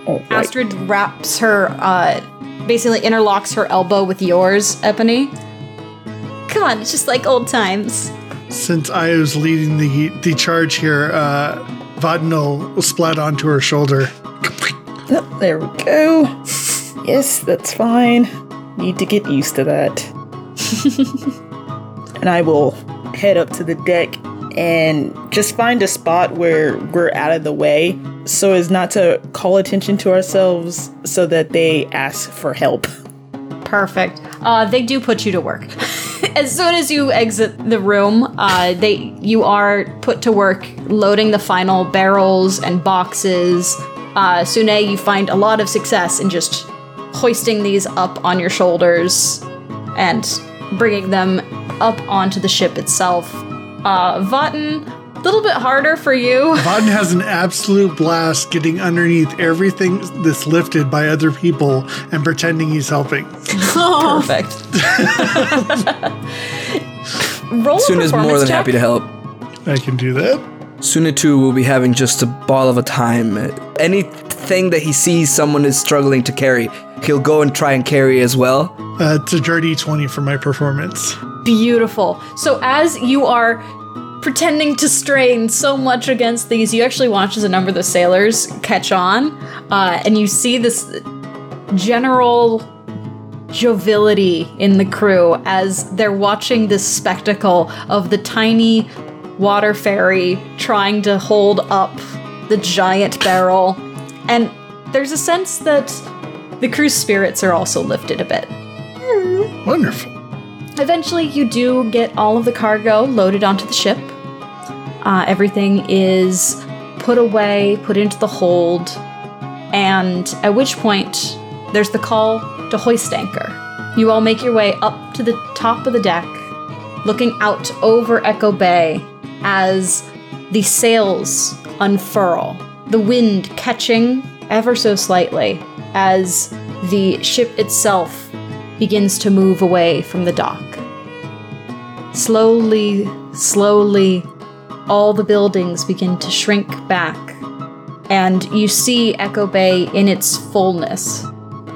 All right. Astrid wraps her, uh, basically interlocks her elbow with yours, Epony. Come on, it's just like old times. Since I was leading the the charge here, uh, Vahtyn will splat onto her shoulder. Oh, there we go. Yes, that's fine. Need to get used to that. [laughs] and I will head up to the deck and just find a spot where we're out of the way so as not to call attention to ourselves so that they ask for help. Perfect. Uh, they do put you to work. [laughs] as soon as you exit the room, uh, they you are put to work loading the final barrels and boxes. Uh, Suhnae, you find a lot of success in just hoisting these up on your shoulders and bringing them up onto the ship itself. Uh, Vahtyn, a little bit harder for you. Vahtyn has an absolute blast getting underneath everything that's lifted by other people and pretending he's helping. Perfect. [laughs] Roll a is more than check. happy to help. I can do that. Suhnae too will be having just a ball of a time. Anything that he sees someone is struggling to carry, he'll go and try and carry as well. Uh, it's a dirty 20 for my performance. Beautiful. So as you are pretending to strain so much against these, you actually watch as a number of the sailors catch on, uh, and you see this general joviality in the crew as they're watching this spectacle of the tiny water fairy trying to hold up the giant barrel. And there's a sense that the crew's spirits are also lifted a bit. Wonderful. Eventually, you do get all of the cargo loaded onto the ship. Uh, everything is put away, put into the hold, and at which point there's the call to hoist anchor. You all make your way up to the top of the deck, looking out over Echo Bay as the sails unfurl, the wind catching ever so slightly as the ship itself begins to move away from the dock. Slowly, slowly, all the buildings begin to shrink back, and you see Echo Bay in its fullness,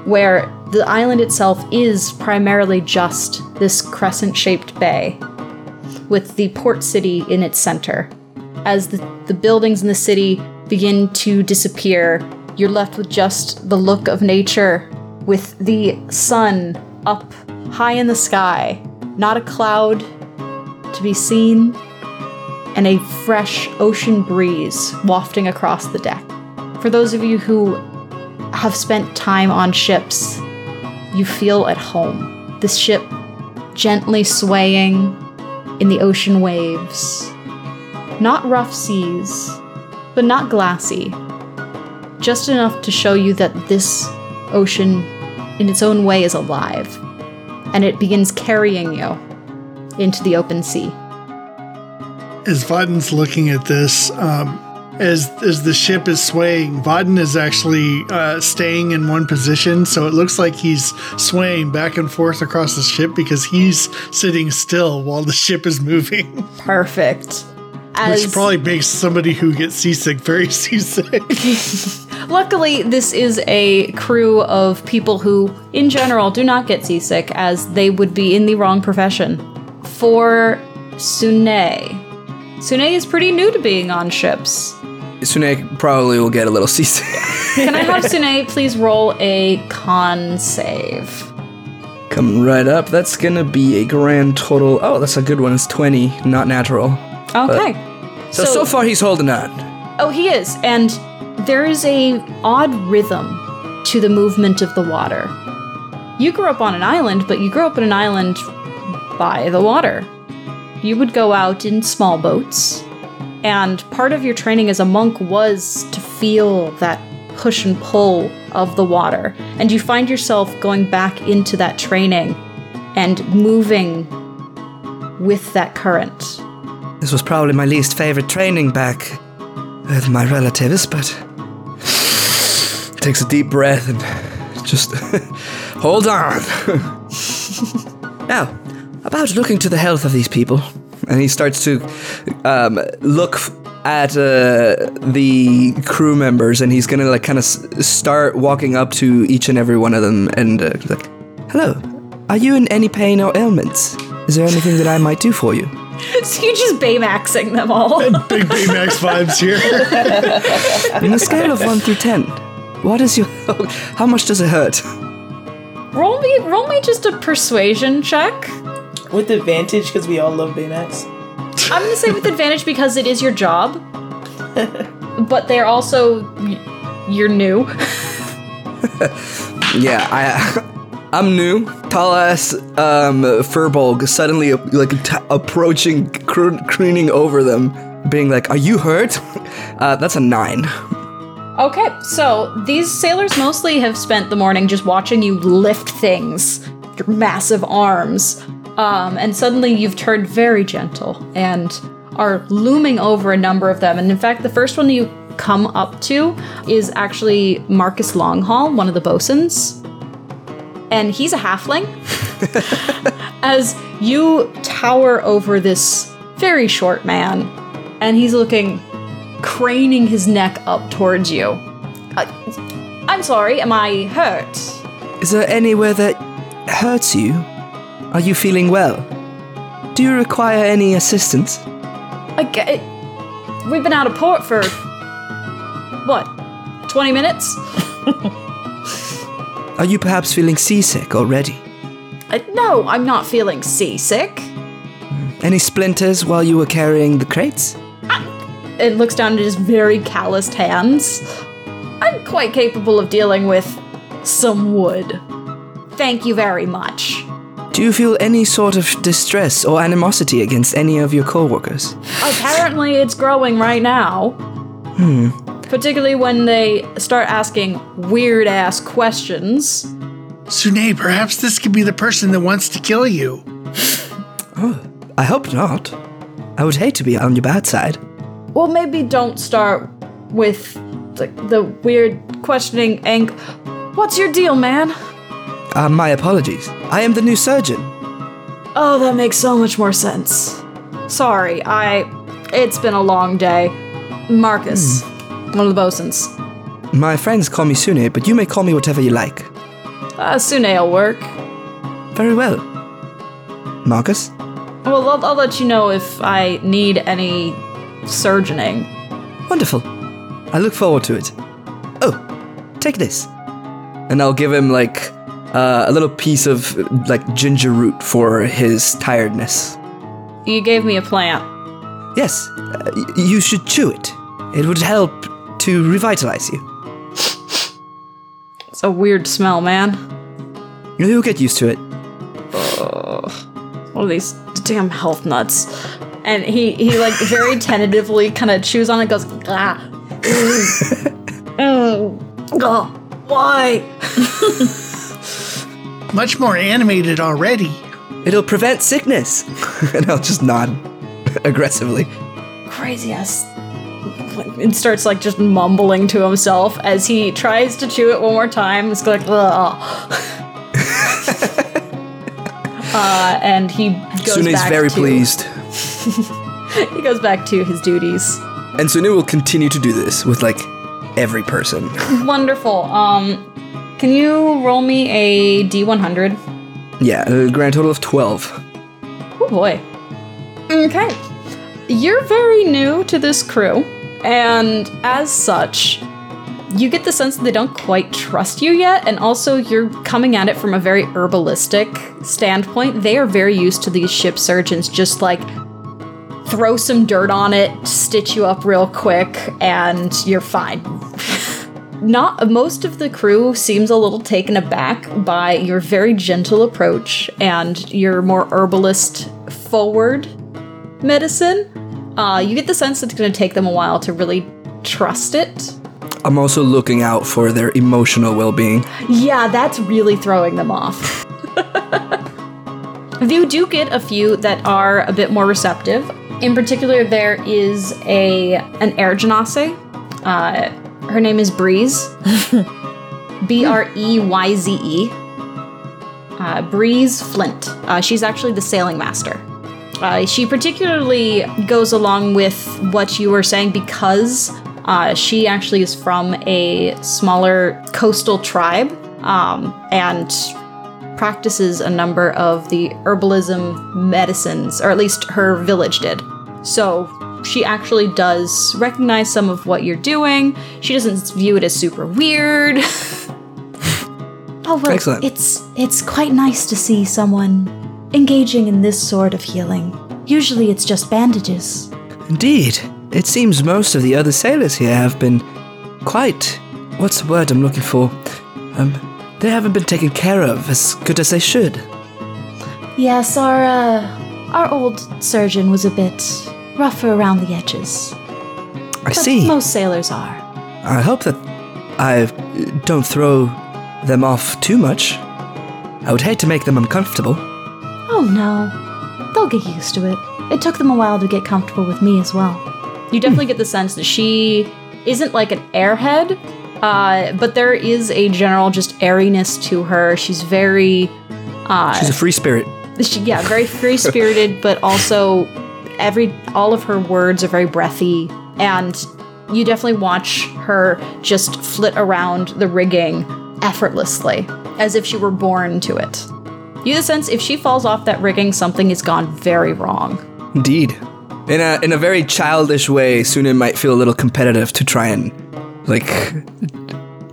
where the island itself is primarily just this crescent shaped bay, with the port city in its center. As the, the buildings in the city begin to disappear, you're left with just the look of nature, with the sun up high in the sky, not a cloud to be seen, and a fresh ocean breeze wafting across the deck. For those of you who have spent time on ships, you feel at home. The ship gently swaying in the ocean waves. Not rough seas, but not glassy. Just enough to show you that this ocean, in its own way, is alive. And it begins carrying you into the open sea. As Vahtyn's looking at this, um, as as the ship is swaying, Vahtyn is actually uh, staying in one position, so it looks like he's swaying back and forth across the ship because he's sitting still while the ship is moving, Perfect. As which probably makes somebody who gets seasick very [laughs] seasick. [laughs] Luckily, this is a crew of people who, in general, do not get seasick, as they would be in the wrong profession. For Suhnae, Suhnae is pretty new to being on ships. Suhnae probably will get a little [laughs] seasick. Can I have Suhnae please roll a con save? Coming right up. That's gonna be a grand total. Oh, that's a good one. It's 20, not natural. Okay. So, so, far he's holding on. Oh, he is, and there is a odd rhythm to the movement of the water. You grew up on an island, but you grew up on an island by the water. You would go out in small boats, and part of your training as a monk was to feel that push and pull of the water. And you find yourself going back into that training and moving with that current. This was probably my least favorite training back with my relatives, but [sighs] takes a deep breath and just [laughs] hold on. [laughs] now, about looking to the health of these people, and he starts to um, look at uh, the crew members, and he's gonna like kind of s- start walking up to each and every one of them, and uh, like, "Hello, are you in any pain or ailments? Is there anything that I might do for you?" [laughs] So you're just Baymaxing them all. [laughs] Big Baymax vibes here. [laughs] On a scale of one through ten, what is your? How much does it hurt? roll me roll me just a persuasion check. With advantage, because we all love Baymax. I'm gonna say with advantage because it is your job. [laughs] but they're also you're new. [laughs] Yeah, I. [laughs] I'm new. Tall ass um, Furbolg suddenly like t- approaching, cr- crooning over them, being like, "Are you hurt?" Uh, that's a nine. Okay, so these sailors mostly have spent the morning just watching you lift things, your massive arms, um, and suddenly you've turned very gentle and are looming over a number of them. And in fact, the first one you come up to is actually Marcus Longhall, one of the bosuns. And he's a halfling. [laughs] As you tower over this very short man, and he's looking craning his neck up towards you. Uh, I'm sorry, am I hurt? Is there anywhere that hurts you? Are you feeling well? Do you require any assistance? I get We've been out of port for. what? 20 minutes? [laughs] Are you perhaps feeling seasick already? Uh, no, I'm not feeling seasick. Any splinters while you were carrying the crates? It looks down at his very calloused hands. I'm quite capable of dealing with some wood. Thank you very much. Do you feel any sort of distress or animosity against any of your co-workers? Apparently, it's growing right now. Hmm. Particularly when they start asking weird ass questions. Suhnae, perhaps this could be the person that wants to kill you. [sighs] Oh, I hope not. I would hate to be on your bad side. Well, maybe don't start with the, the weird questioning and what's your deal, man? Uh, my apologies. I am the new surgeon. Oh, that makes so much more sense. Sorry, I. It's been a long day. Marcus, one of the bosuns. My friends call me Suhnae, but you may call me whatever you like. Uh, Suhnae'll work. Very well. Marcus? Well, I'll, I'll let you know if I need any surgeoning. Wonderful. I look forward to it. Oh, take this. And I'll give him like uh, a little piece of like ginger root for his tiredness. You gave me a plant. Yes, uh, y- you should chew it. It would help to revitalize you. It's a weird smell, man. You'll get used to it. One of these damn health nuts. And he, he like very [laughs] tentatively kind of chews on it, goes, ah. [laughs] Mm. Mm. Oh, why? [laughs] Much more animated already. It'll prevent sickness. [laughs] and I'll just nod [laughs] aggressively. crazy ass and starts like just mumbling to himself as he tries to chew it one more time. It's like, Ugh. [laughs] uh, and he goes Suhnae's back very to, pleased. He goes back to his duties. And Suhnae will continue to do this with like every person. Wonderful. Um, can you roll me a D100? Yeah, a grand total of 12. Oh boy. Okay. You're very new to this crew, and as such, you get the sense that they don't quite trust you yet, and also you're coming at it from a very herbalistic standpoint. They are very used to these ship surgeons just like throw some dirt on it, stitch you up real quick, and you're fine. [laughs] Not most of the crew seems a little taken aback by your very gentle approach and your more herbalist forward medicine. Uh, you get the sense that it's going to take them a while to really trust it. I'm also looking out for their emotional well being. Yeah, that's really throwing them off. [laughs] you do get a few that are a bit more receptive. In particular, there is a an air genasi. Uh, her name is Breyze. [laughs] B R E Y Z E. Uh, Breyze Flint. Uh, she's actually the sailing master. Uh, she particularly goes along with what you were saying because uh, she actually is from a smaller coastal tribe um, and practices a number of the herbalism medicines, or at least her village did. So she actually does recognize some of what you're doing. She doesn't view it as super weird. [laughs] Oh well, Excellent. it's it's quite nice to see someone engaging in this sort of healing. Usually it's just bandages. Indeed, it seems most of the other sailors here have been quite. What's the word I'm looking for? Um, they haven't been taken care of as good as they should. Yes, our uh, our old surgeon was a bit rougher around the edges. I But see. most sailors are. I hope that I don't throw them off too much. I would hate to make them uncomfortable. Oh no. They'll get used to it. It took them a while to get comfortable with me as well. You definitely get the sense that she isn't like an airhead, uh, but there is a general just airiness to her. She's very, She's a free spirit. she, yeah, very free spirited, [laughs] but also every all of her words are very breathy, and you definitely watch her just flit around the rigging effortlessly, as if she were born to it. You get the sense if she falls off that rigging, something has gone very wrong. Indeed. In a in a very childish way, Suhnae might feel a little competitive to try and like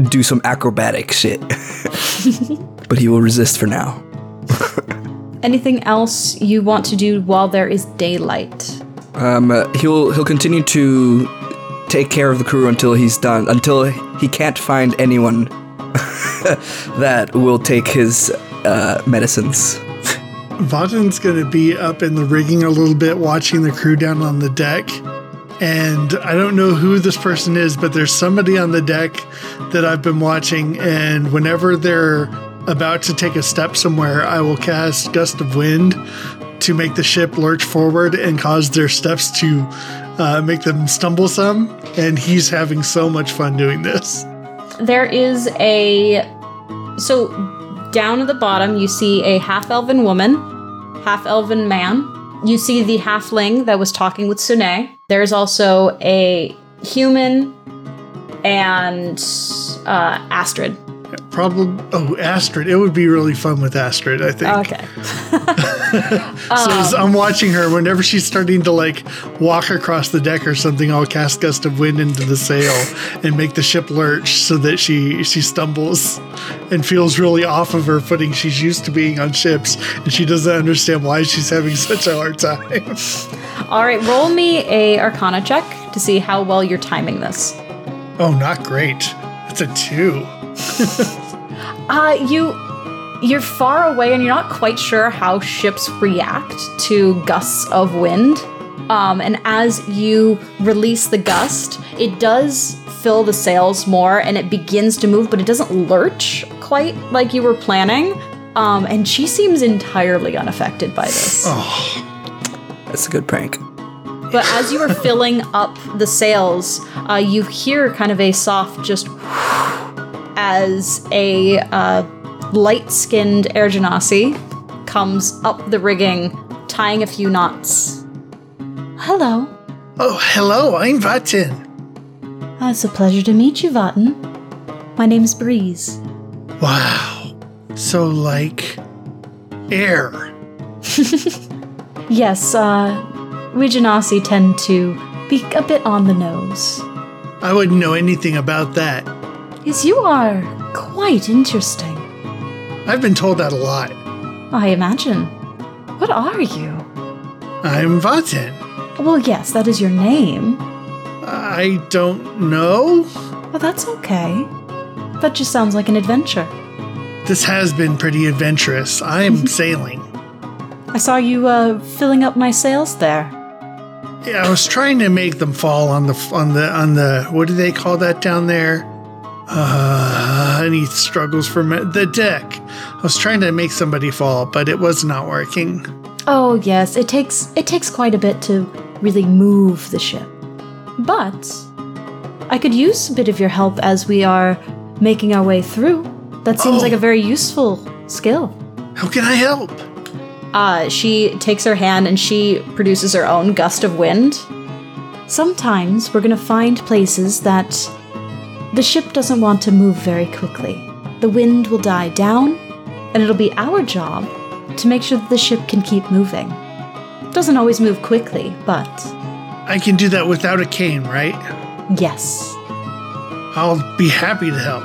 do some acrobatic shit. [laughs] but he will resist for now. [laughs] Anything else you want to do while there is daylight? Um, uh, he'll he'll continue to take care of the crew until he's done. Until he can't find anyone [laughs] that will take his uh, medicines. Vahtyn's gonna be up in the rigging a little bit, watching the crew down on the deck. And I don't know who this person is, but there's somebody on the deck that I've been watching. And whenever they're about to take a step somewhere, I will cast Gust of Wind to make the ship lurch forward and cause their steps to uh, make them stumble some. And he's having so much fun doing this. There is a. So, down at the bottom, you see a half elven woman, half elven man. You see the halfling that was talking with Suhnae. There's also a human and uh, Astrid. Probably, oh, Astrid. It would be really fun with Astrid, I think. Okay. [laughs] [laughs] So as I'm watching her, whenever she's starting to like walk across the deck or something, I'll cast gust of wind into the sail and make the ship lurch so that she she stumbles and feels really off of her footing. She's used to being on ships and she doesn't understand why she's having such a hard time. [laughs] All right, roll me a Arcana check to see how well you're timing this. oh, not great. It's a two. Uh, you you're far away and you're not quite sure how ships react to gusts of wind. Um, and as you release the gust, it does fill the sails more and it begins to move, but it doesn't lurch quite like you were planning. Um, and she seems entirely unaffected by this. That's a good prank. But as you are filling up the sails, uh, you hear kind of a soft just as a uh, light-skinned Air Genasi comes up the rigging, tying a few knots. Hello. Oh, hello, I'm Vahtyn. Uh, it's a pleasure to meet you, Vahtyn. My name's Breyze. Wow. So like air. [laughs] Yes, uh, we Genasi tend to be a bit on the nose. I wouldn't know anything about that. Yes, you are quite interesting. I've been told that a lot. I imagine. What are you? I'm Vahtyn. Well, yes, that is your name. I don't know. But that's okay. That just sounds like an adventure. This has been pretty adventurous. I am [laughs] sailing. I saw you uh, filling up my sails there. Yeah, I was trying to make them fall on the on the on the what do they call that down there? Uh, and he struggles for me- the deck. I was trying to make somebody fall, but it was not working. Oh yes, it takes it takes quite a bit to really move the ship. But I could use a bit of your help as we are making our way through. That seems Oh. like a very useful skill. How can I help? Uh, she takes her hand and she produces her own gust of wind. Sometimes we're going to find places that the ship doesn't want to move very quickly. The wind will die down, and it'll be our job to make sure that the ship can keep moving. Doesn't always move quickly, but I can do that without a cane, right? yes. I'll be happy to help.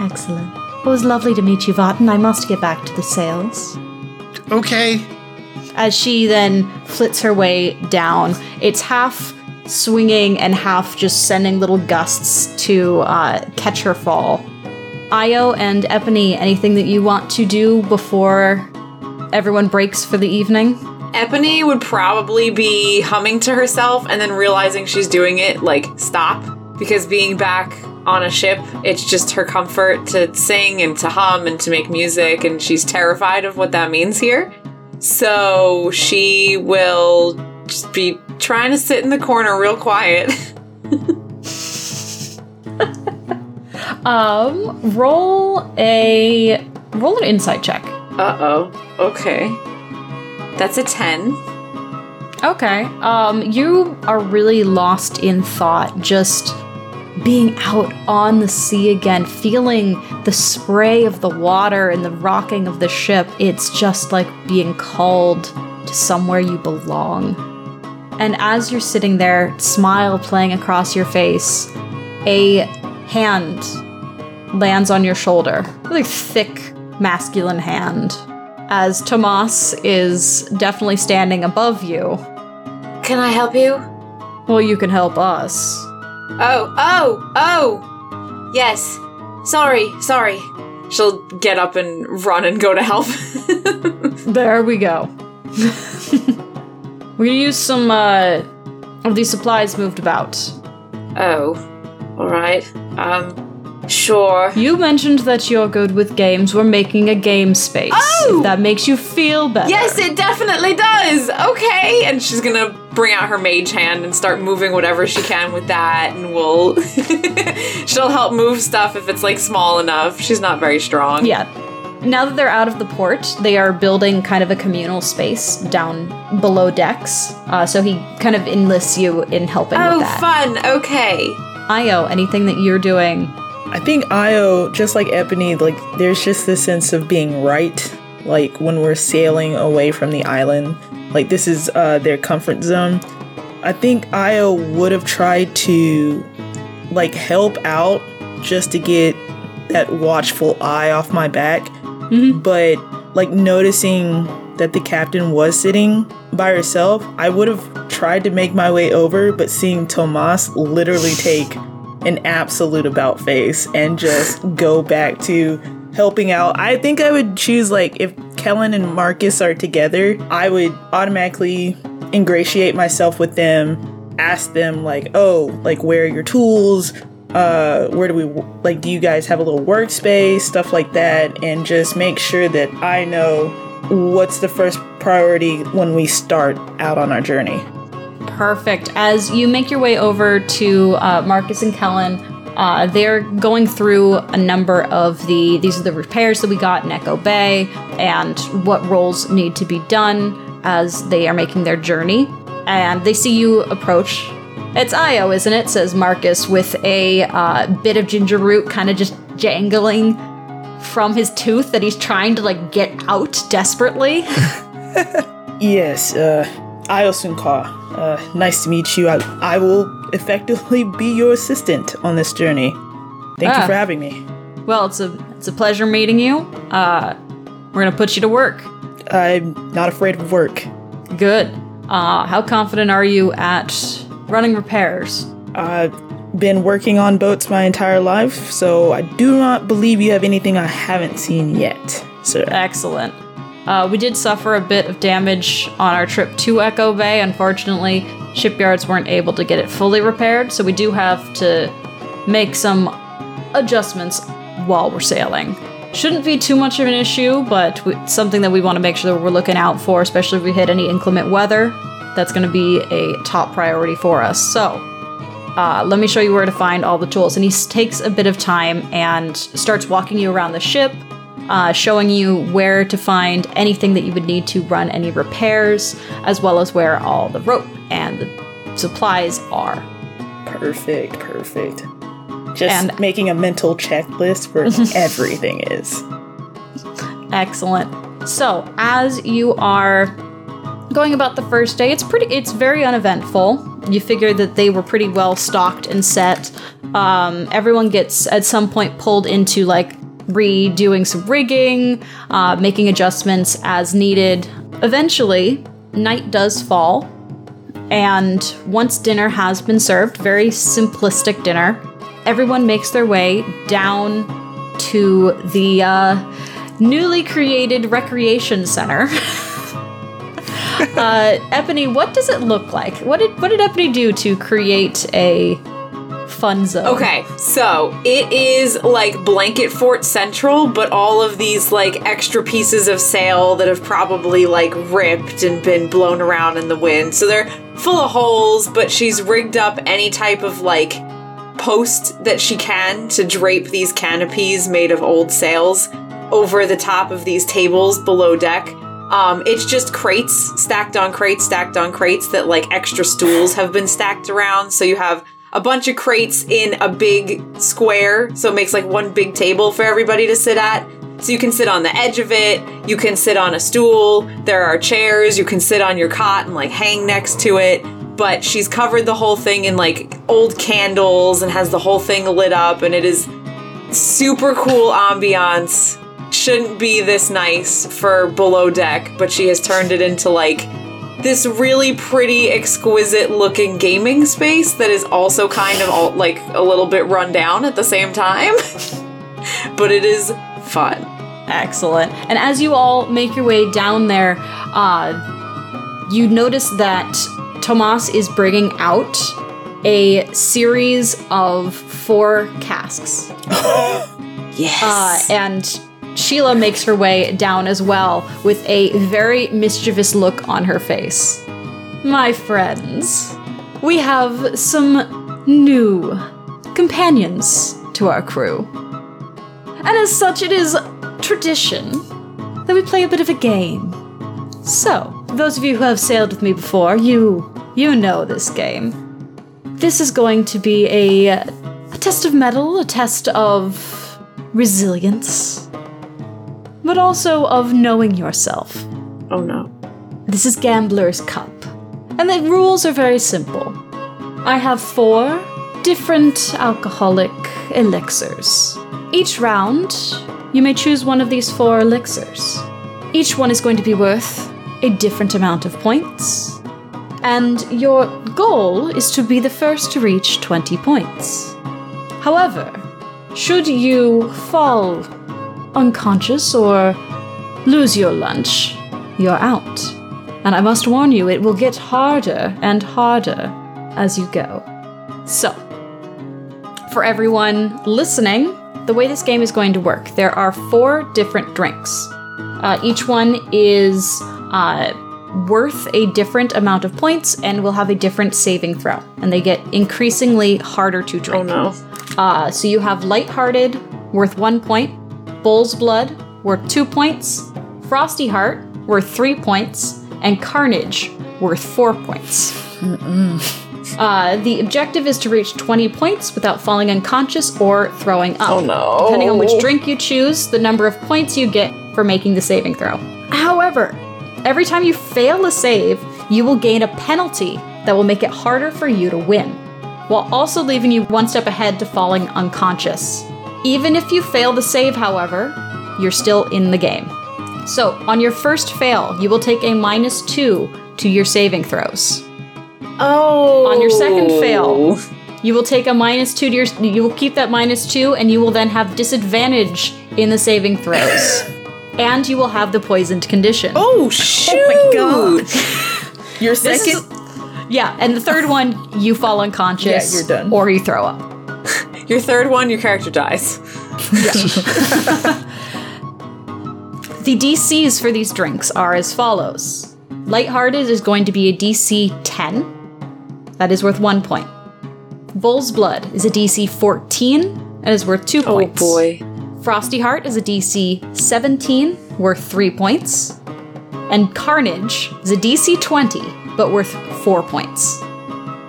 Excellent. It was lovely to meet you, Vahtyn. I must get back to the sails. Okay. As she then flits her way down, it's half swinging and half just sending little gusts to uh, catch her fall. Aiyo and Epony, anything that you want to do before everyone breaks for the evening? Epony would probably be humming to herself and then realizing she's doing it, like, stop. Because being back on a ship, it's just her comfort to sing and to hum and to make music, and she's terrified of what that means here. So she will just be trying to sit in the corner real quiet. [laughs] Um, roll a roll an insight check. Uh oh. Okay. That's a 10. Okay. Um, you are really lost in thought, just being out on the sea again, feeling the spray of the water and the rocking of the ship. It's just like being called to somewhere you belong. And as you're sitting there, smile playing across your face, a hand lands on your shoulder. Really thick, masculine hand. As Tomas is definitely standing above you. Can I help you? Well, you can help us. Oh, oh, oh! Yes. Sorry, sorry. She'll get up and run and go to help. [laughs] There we go. [laughs] We're gonna use some uh, of these supplies moved about. Oh, all right. Um, sure. You mentioned that you're good with games. We're making a game space. Oh! If that makes you feel better. Yes, it definitely does. Okay, and she's gonna bring out her mage hand and start moving whatever she can with that, and we'll. [laughs] She'll help move stuff if it's like small enough. She's not very strong. Yeah. Now that they're out of the port, they are building kind of a communal space down below decks. Uh, so he kind of enlists you in helping Oh, with that. fun. Okay. Aiyo, anything that you're doing? I think Aiyo, just like Epony, like there's just this sense of being right. Like when we're sailing away from the island, like this is uh, their comfort zone. I think Aiyo would have tried to like help out just to get that watchful eye off my back. Mm-hmm. But like noticing that the captain was sitting by herself, I would have tried to make my way over, but seeing Tomas literally take an absolute about face and just [laughs] go back to helping out. I think I would choose like if Kellen and Marcus are together, I would automatically ingratiate myself with them, ask them like, "Oh, like where are your tools? Uh, where do we like do you guys have a little workspace, stuff like that, and just make sure that I know what's the first priority when we start out on our journey." Perfect. As you make your way over to uh, Marcus and Kellen, uh, they're going through a number of the these are the repairs that we got in Echo Bay and what roles need to be done as they are making their journey. And they see you approach. It's Aiyo, isn't it? Says Marcus with a uh, bit of ginger root kind of just jangling from his tooth that he's trying to like get out desperately. [laughs] Yes, uh, Aiyo Sunka. Uh, nice to meet you. I, I will effectively be your assistant on this journey. Thank Ah. you for having me. well, it's a it's a pleasure meeting you. Uh, we're gonna put you to work. I'm not afraid of work. Good. Uh, how confident are you at running repairs? I've been working on boats my entire life, so I do not believe you have anything I haven't seen yet, sir. Excellent. Uh, we did suffer a bit of damage on our trip to Echo Bay. Unfortunately, shipyards weren't able to get it fully repaired, so we do have to make some adjustments while we're sailing. Shouldn't be too much of an issue, but we, something that we want to make sure that we're looking out for, especially if we hit any inclement weather. That's going to be a top priority for us. So, uh, let me show you where to find all the tools. And he takes a bit of time and starts walking you around the ship, uh, showing you where to find anything that you would need to run any repairs, as well as where all the rope and the supplies are. Perfect, perfect. Just And- making a mental checklist where [laughs] everything is. Excellent. So, as you are going about the first day, it's pretty it's very uneventful. You figure that they were pretty well stocked and set. Um, everyone gets at some point pulled into like redoing some rigging, uh, making adjustments as needed. Eventually, night does fall, and once dinner has been served, very simplistic dinner, everyone makes their way down to the uh, newly created recreation center. [laughs] [laughs] uh, Epony, what does it look like? What did what did Epony do to create a fun zone? Okay, so it is like Blanket Fort Central, but all of these like extra pieces of sail that have probably like ripped and been blown around in the wind. So they're full of holes, but she's rigged up any type of like post that she can to drape these canopies made of old sails over the top of these tables below deck. Um, it's just crates stacked on crates, stacked on crates that like extra stools have been stacked around. So you have a bunch of crates in a big square. So it makes like one big table for everybody to sit at. So you can sit on the edge of it, you can sit on a stool, there are chairs, you can sit on your cot and like hang next to it. But she's covered the whole thing in like old candles and has the whole thing lit up, and it is super cool ambiance. Shouldn't be this nice for below deck, but she has turned it into like this really pretty, exquisite looking gaming space that is also kind of all, like a little bit run down at the same time. [laughs] but it is fun. Excellent. And as you all make your way down there, uh, you notice that Tomas is bringing out a series of four casks. [laughs] Yes. Uh, and Sheila makes her way down as well with a very mischievous look on her face. My friends, we have some new companions to our crew. And as such, it is tradition that we play a bit of a game. So, those of you who have sailed with me before, you you know this game. This is going to be a, a test of metal, a test of resilience, but also of knowing yourself. oh no. This is Gambler's Cup. And the rules are very simple. I have four different alcoholic elixirs. Each round, you may choose one of these four elixirs. Each one is going to be worth a different amount of points. And your goal is to be the first to reach 20 points. However, should you fall unconscious or lose your lunch, you're out. And I must warn you, it will get harder and harder as you go. So, for everyone listening, the way this game is going to work, there are four different drinks. Uh, each one is uh, worth a different amount of points and will have a different saving throw. And they get increasingly harder to drink. Oh no. Uh, so you have Lighthearted, worth one point, Bull's Blood, worth two points, Frosty Heart, worth three points, and Carnage, worth four points. Uh, the objective is to reach 20 points without falling unconscious or throwing up. Oh no. Depending on which drink you choose, the number of points you get for making the saving throw. However, every time you fail a save, you will gain a penalty that will make it harder for you to win, while also leaving you one step ahead to falling unconscious. Even if you fail the save, however, you're still in the game. So, on your first fail, you will take a minus two to your saving throws. Oh. On your second fail, you will take a minus two to your. You will keep that minus two, and you will then have disadvantage in the saving throws. [laughs] and you will have the poisoned condition. Oh shoot! Oh my god! Your second. is- yeah, and the third one, you fall unconscious. Yeah, you're done. Or you throw up. Your third one, your character dies. [laughs] The DCs for these drinks are as follows Lighthearted is going to be a DC 10, that is worth one point. Bull's Blood is a DC 14, and is worth two oh, points. Oh boy. Frosty Heart is a DC 17, worth 3 points. And Carnage is a DC 20, but worth 4 points.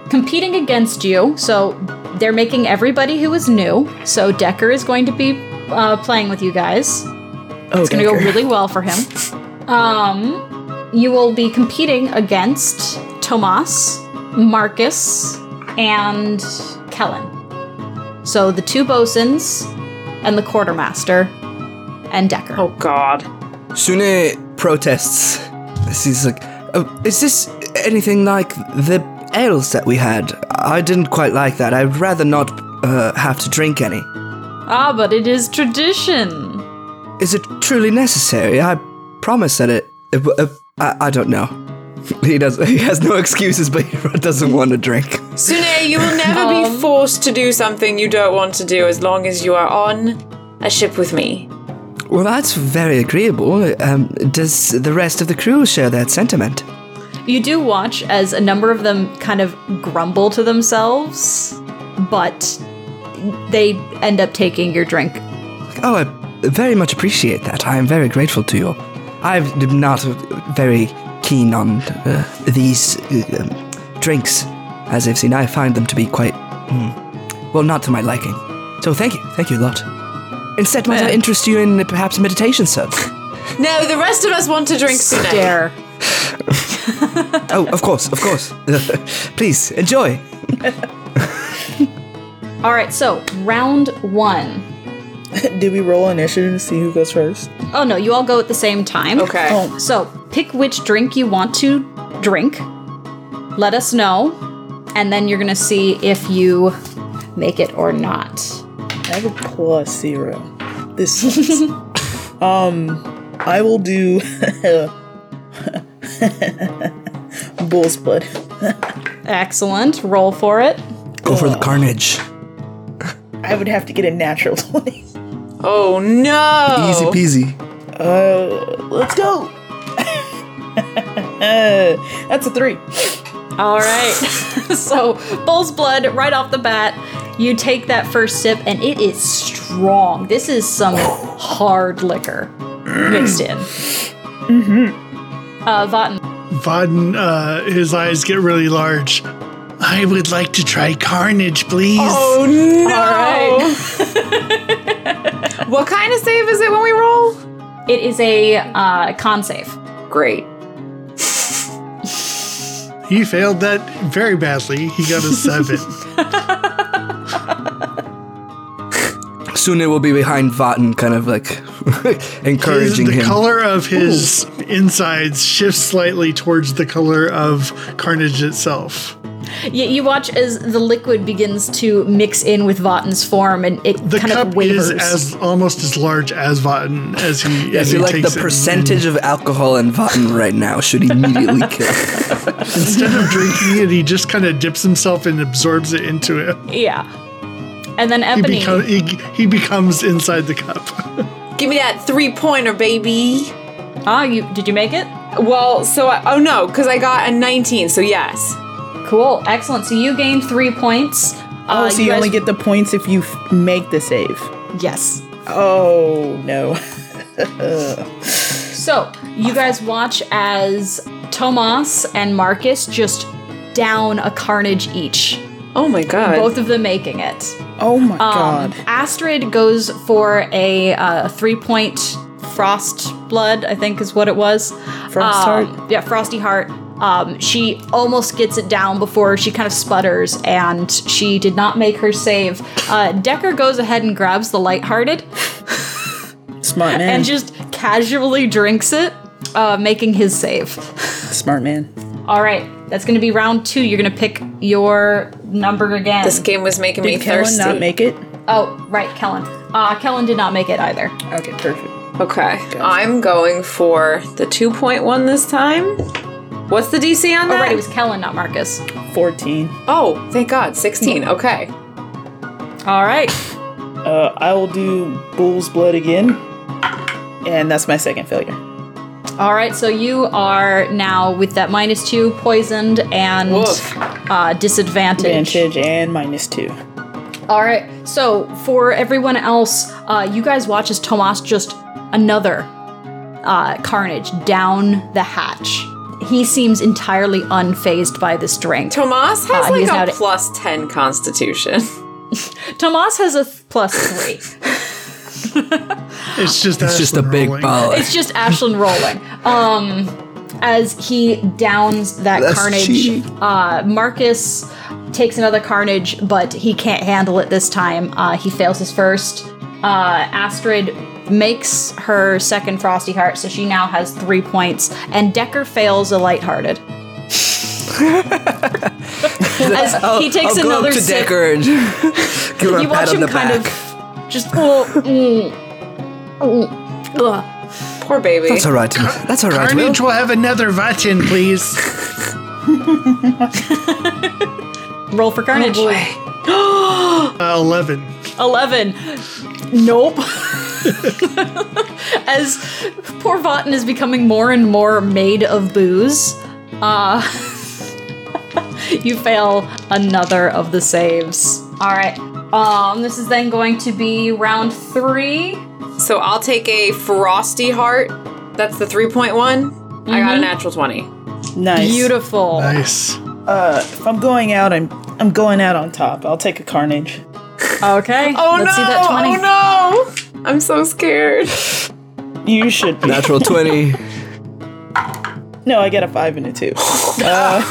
Competing against you, so they're making everybody who is new. So Decker is going to be uh, playing with you guys. oh, It's going to go really well for him. Um, you will be competing against Tomas, Marcus, and Kellen. So the two bosuns and the quartermaster and Decker. Oh god. Suhnae protests. She's like, oh, "Is this anything like the ales that we had? I didn't quite like that. I'd rather not uh, have to drink any. Ah, but it is tradition. Is it truly necessary? I promise that it. it w- uh, I, I don't know. [laughs] He does. He has no excuses, but he [laughs] doesn't want to drink. Suhnae, you will never be forced to do something you don't want to do as long as you are on a ship with me. Well, that's very agreeable. Um, does the rest of the crew share that sentiment? You do watch as a number of them kind of grumble to themselves, but they end up taking your drink. Oh, I very much appreciate that. I am very grateful to you. I'm not very keen on uh, these uh, um, drinks, as I've seen. I find them to be quite, mm, well, not to my liking. So thank you, thank you a lot. Instead, might I interest you in perhaps meditation, sir? [laughs] No, the rest of us want to drink Suhnae. Dare. [laughs] oh, of course, of course. [laughs] Please enjoy. [laughs] All right, so round one. Did we roll initiative to see who goes first? Oh no, you all go at the same time. Okay. Oh, So pick which drink you want to drink. Let us know, and then you're gonna see if you make it or not. I have a plus zero. This. Um, I will do [laughs] bull's [laughs] blood. Excellent. Roll for it. Go for the carnage. I would have to get a natural [laughs] twenty. Oh no! Easy peasy. Uh, let's go. That's a three. All right. so, bull's blood right off the bat. You take that first sip, and it is strong. This is some hard liquor mixed in. Mm-hmm. Uh, Vahtyn. Vahtyn, uh, his eyes get really large. I would like to try carnage, please. Oh no! All right. [laughs] What kind of save is it when we roll? It is a uh, con save. Great. He failed that very badly. He got a seven. [laughs] Soon it will be behind Vahtyn, kind of like [laughs] His- the him. color of his insides shifts slightly towards the color of carnage itself. You, you watch as the liquid begins to mix in with Vahtyn's form, and it The kind cup of wavers. is as almost as large as Vahtyn as he. [laughs] Yeah, I as feel he like takes the it. percentage of alcohol in Vahtyn right now should immediately [laughs] kill. Instead of drinking it, he just kind of dips himself and absorbs it into it. yeah. And then He, Epony. he, he becomes inside the cup. Give me that three pointer, baby. ah, you did you make it? Well, so I, oh no, because I got a 19, so yes. Cool, excellent. So you gained three points. Oh, Uh, so you, guys- only get the points if you f- make the save. yes. Oh no. [laughs] So you guys watch as Tomas and Marcus just down a carnage each. Oh my god. Both of them making it. Oh my Um, god. Astrid goes for a uh, three point frost blood, I think is what it was. Frost Um, heart? Yeah, frosty heart. Um, she almost gets it down before she kind of sputters, and she did not make her save. Uh, Decker goes ahead and grabs the lighthearted [laughs] Smart man. and just casually drinks it, uh, making his save. Smart man. All right, that's going to be round two. You're going to pick your number again. this game was making me Did Kellen thirsty. not make it? oh, right, Kellen. Uh, Kellen did not make it either. Okay, perfect. okay, I'm going for the 2.1 this time. What's the DC on Oh, that? right, it was Kellen, not Marcus. 14. oh, thank God, 16. Okay. All right. Uh, I will do bull's blood again. And that's my second failure. All right, so you are now with that minus two, poisoned, and Woof. uh, disadvantage. Advantage and minus two. All right, so for everyone else, uh, you guys watch as Tomas just another uh, carnage down the hatch. He seems entirely unfazed by this drink. Tomas has Uh, like he's a now to- plus 10 constitution. [laughs] Tomas has a th- plus three. [laughs] [laughs] It's just It's just a Aislinn big rolling. ball. It's just Aislinn rolling. Um, as he downs that That's carnage, uh, Marcus takes another carnage, but he can't handle it this time. Uh, he fails his first. Uh, Astrid makes her second Frosty Heart, so she now has three points, and Decker fails a lighthearted. [laughs] As he takes I'll go another up to sip, Decker and [laughs] give him you a pat watch on him the kind back. of just oh, mm, mm, ugh. Poor baby. That's all right. That's all right. Will. Carnage will have another Vahtyn, please. [laughs] roll for carnage. Oh, Uh, [gasps] 11. 11. Nope. [laughs] As poor Vahtyn is becoming more and more made of booze, uh, [laughs] you fail another of the saves. All right. Um, this is then going to be round three. So I'll take a frosty heart. That's the 3.1. I Mm-hmm. got a natural 20. Nice. Beautiful. Nice. Uh, if I'm going out, I'm I'm going out on top. I'll take a carnage. Okay. [laughs] Oh Let's no! see that 20. Oh no! I'm so scared. You should be. Natural 20. [laughs] No, I get a five and a two. [laughs] Uh,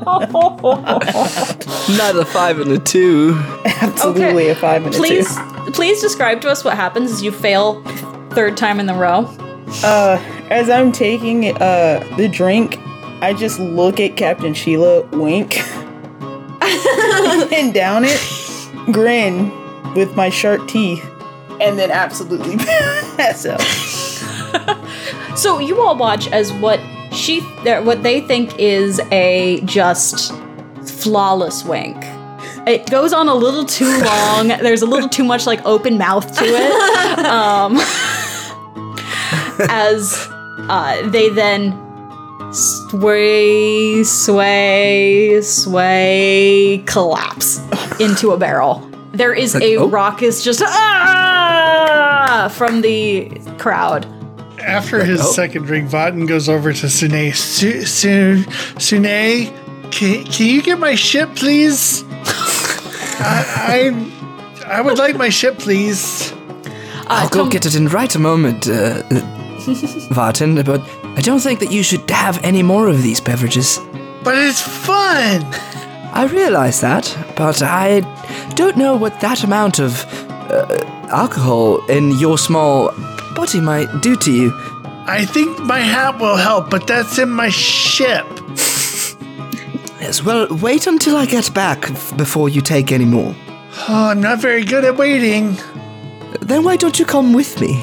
[laughs] Not a five and a two. absolutely a five and a two. please please describe to us what happens as you fail third time in the row. Uh, as I'm taking uh the drink, I just look at Captain Sheila, wink, [laughs] and down it, grin with my sharp teeth, and then absolutely [laughs] pass out. So you all watch as what she, what they think is a just flawless wink. It goes on a little too [laughs] long. There's a little too much like open mouth to it. [laughs] Um, as uh, they then sway, sway, sway, collapse into a barrel. There is a oh. raucous just ah from the crowd. After his Oh. second drink, Vahtyn goes over to Suhnae. Su- Su- Suhnae, can, can you get my ship, please? [laughs] I, I I would like my ship, please. I'll go Tom- get it in right a moment, uh, [laughs] Vahtyn, but I don't think that you should have any more of these beverages. But it's fun. I realize that, but I don't know what that amount of uh, alcohol in your small body might do to you. I think my hat will help, but that's in my ship. Yes, well, wait until I get back before you take any more. Oh, I'm not very good at waiting. Then why don't you come with me?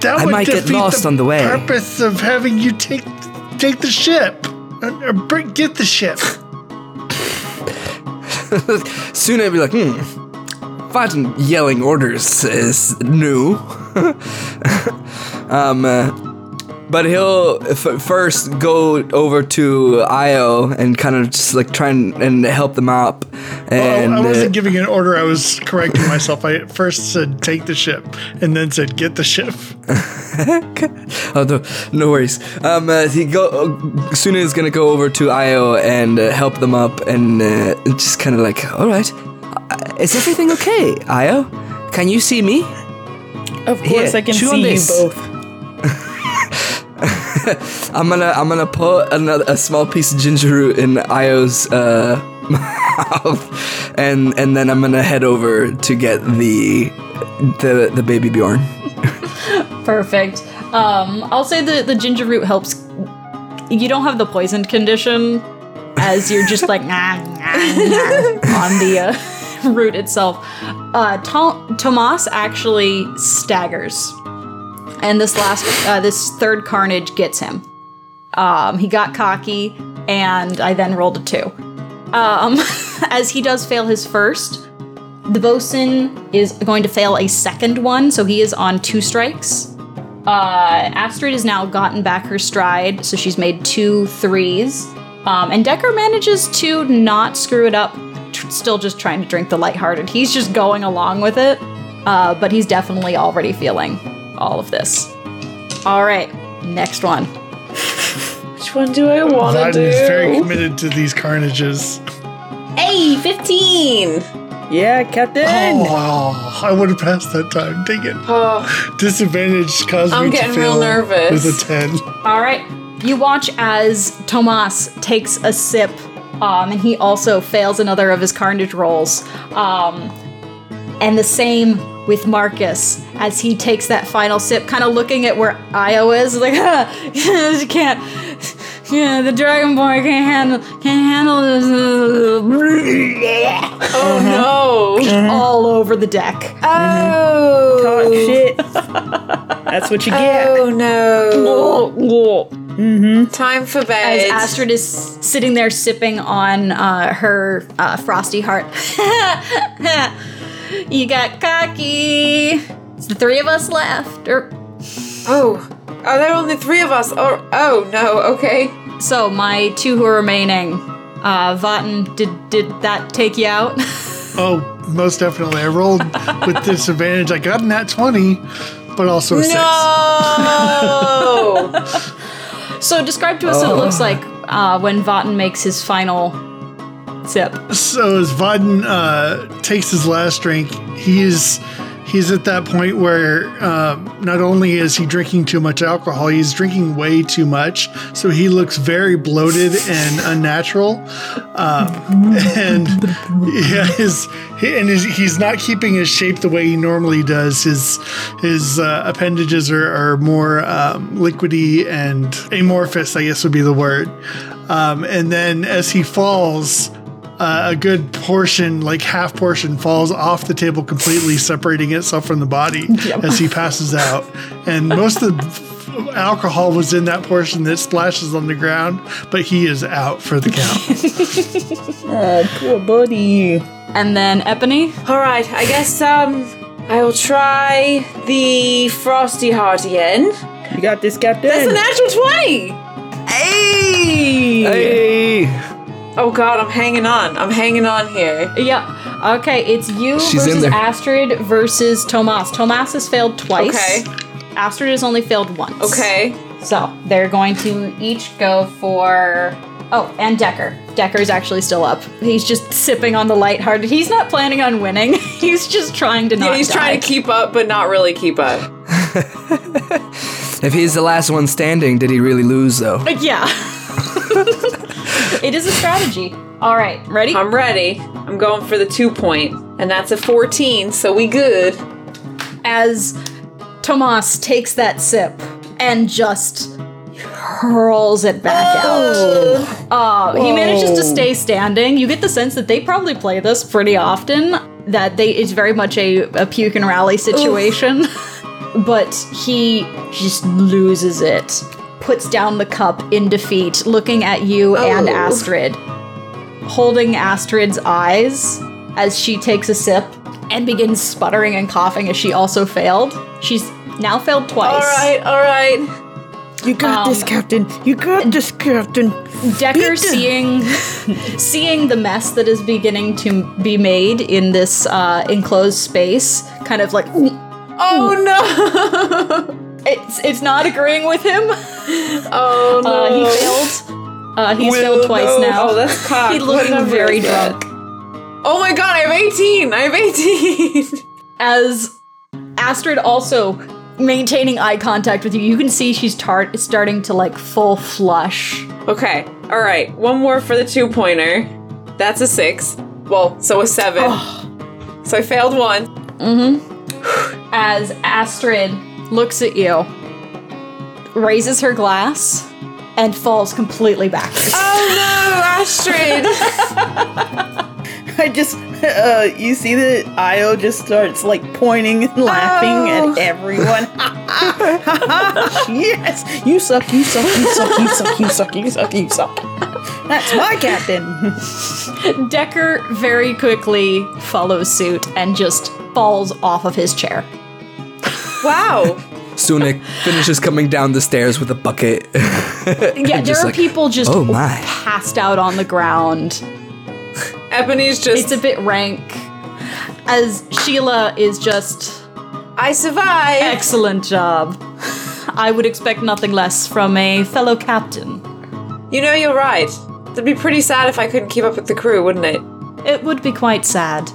That I would might get defeat lost the on the way. Purpose of having you take take the ship or, or bring, get the ship. [laughs] Soon I'd be like, hmm. Vartan yelling orders is new. [laughs] um, uh, but he'll f- first go over to Aiyo and kind of just like try and, and help them up. And Oh, I uh, wasn't giving an order. I was correcting myself. I first said take the ship, and then said get the ship. [laughs] oh no, no worries. Um, uh, he go uh, Suhnae is gonna go over to Aiyo and uh, help them up, and uh, just kind of like, all right, uh, is everything okay, Aiyo? Can you see me? Of course, Here, I can see you both. [laughs] I'm gonna I'm gonna put another a small piece of ginger root in Aiyo's uh, [laughs] mouth, and and then I'm gonna head over to get the the the baby Bjorn. [laughs] Perfect. Um, I'll say the the ginger root helps. You don't have the poisoned condition, as you're just like nah, nah, nah, on the uh, [laughs] root itself. Uh, Tom- Tomas actually staggers, and this last uh, this third carnage gets him. Um, he got cocky, and I then rolled a two. Um, [laughs] as he does fail his first, the bosun is going to fail a second one, so he is on two strikes. Uh, Astrid has now gotten back her stride, so she's made two threes. Um, and Decker manages to not screw it up, tr- still just trying to drink the lighthearted. He's just going along with it, uh, but he's definitely already feeling all of this. All right, next one. [laughs] Which one do I want to Vahtyn do? is very committed to these carnages. hey, 15! Yeah, Captain. Oh, I would have passed that time. Dang it. Oh, Disadvantage caused I'm me to getting fail real nervous. with a ten. All right. You watch as Tomas takes a sip, um, and he also fails another of his carnage rolls. Um, and the same with Marcus as he takes that final sip, kind of looking at where Aiyo is, [laughs] like, [laughs] you can't. Yeah, the Dragonborn can't handle can't handle this. oh no! All over the deck. Oh! Talk shit. [laughs] That's what you get. Oh no! Time for As bed. Astrid is sitting there sipping on uh, her uh, frosty heart. [laughs] you got cocky. It's the three of us left. Er, oh, are there only three of us? Oh, oh no. Okay. so my two who are remaining. Uh, Vahtyn, did did that take you out? [laughs] Oh, most definitely. I rolled with disadvantage. I got a nat 20, but also a 6. No. [laughs] so describe to us what it looks like uh, when Vahtyn makes his final sip. So as Vahtyn uh, takes his last drink, he is he's at that point where um, not only is he drinking too much alcohol, he's drinking way too much. So he looks very bloated and unnatural, um, [laughs] and yeah, his and his, he's not keeping his shape the way he normally does. His his uh, appendages are, are more um, liquidy and amorphous, I guess would be the word. Um, and then as he falls, uh, a good portion, like half portion, falls off the table completely, separating itself from the body [laughs] as he passes out. And most of the alcohol was in that portion that splashes on the ground, but he is out for the count. [laughs] Oh, poor buddy. And then Epony. All right, I guess um, I will try the frosty heart again. You got this, Captain. That's a natural twenty. Hey! Hey! Oh God, I'm hanging on. I'm hanging on here. Yeah. Okay, it's you She's versus. Astrid versus Tomas. Tomas has failed twice. Okay. Astrid has only failed once. Okay. So they're going to each go for. Oh, and Decker. Decker's actually still up. He's just sipping on the lighthearted. He's not planning on winning. [laughs] he's just trying to not. Yeah, he's die. trying to keep up, but not really keep up. [laughs] If he's the last one standing, did he really lose though? Yeah. [laughs] it is a strategy. All right, ready? I'm ready. I'm going for the two point, and that's a 14, so we good. As Tomas takes that sip and just hurls it back out. Uh, he manages to stay standing. You get the sense that they probably play this pretty often. That they it's very much a, a puke and rally situation. [laughs] but he just loses it. Puts down the cup in defeat, looking at you and Oh. Astrid. Holding Astrid's eyes as she takes a sip and begins sputtering and coughing as she also failed. She's now failed twice. All right, all right. You got this, Um, Captain. You got this, Captain. Decker Beat seeing [laughs] seeing the mess that is beginning to be made in this uh, enclosed space, kind of like Oh no! [laughs] it's it's not agreeing with him. [laughs] Oh no! Uh, he failed. Uh, he's failed twice now. Oh, that's cocked. He's looking very is drunk. Oh my god, I have 18! I have 18! [laughs] As Astrid also maintaining eye contact with you, you can see she's tar- starting to like full flush. okay, alright. One more for the two pointer. That's a six. Well, so a seven. So I failed one. Mm-hmm. [sighs] As Astrid looks at you, raises her glass, and falls completely backwards. Oh no, Astrid! [laughs] I just, uh, you see that Aiyo just starts like pointing and laughing Oh. at everyone. [laughs] yes, you suck, you suck, you suck, you suck, you suck, you suck, you suck. That's my captain. [laughs] Decker very quickly follows suit and just falls off of his chair. Wow. Sunik finishes coming down the stairs with a bucket. [laughs] Yeah, there are like, people just "Oh my." passed out on the ground. Epony's just. It's a bit rank. As Sheila is just I survived! excellent job. I would expect nothing less from a fellow captain. You know, you're right. It'd be pretty sad if I couldn't keep up with the crew, wouldn't it? It would be quite sad.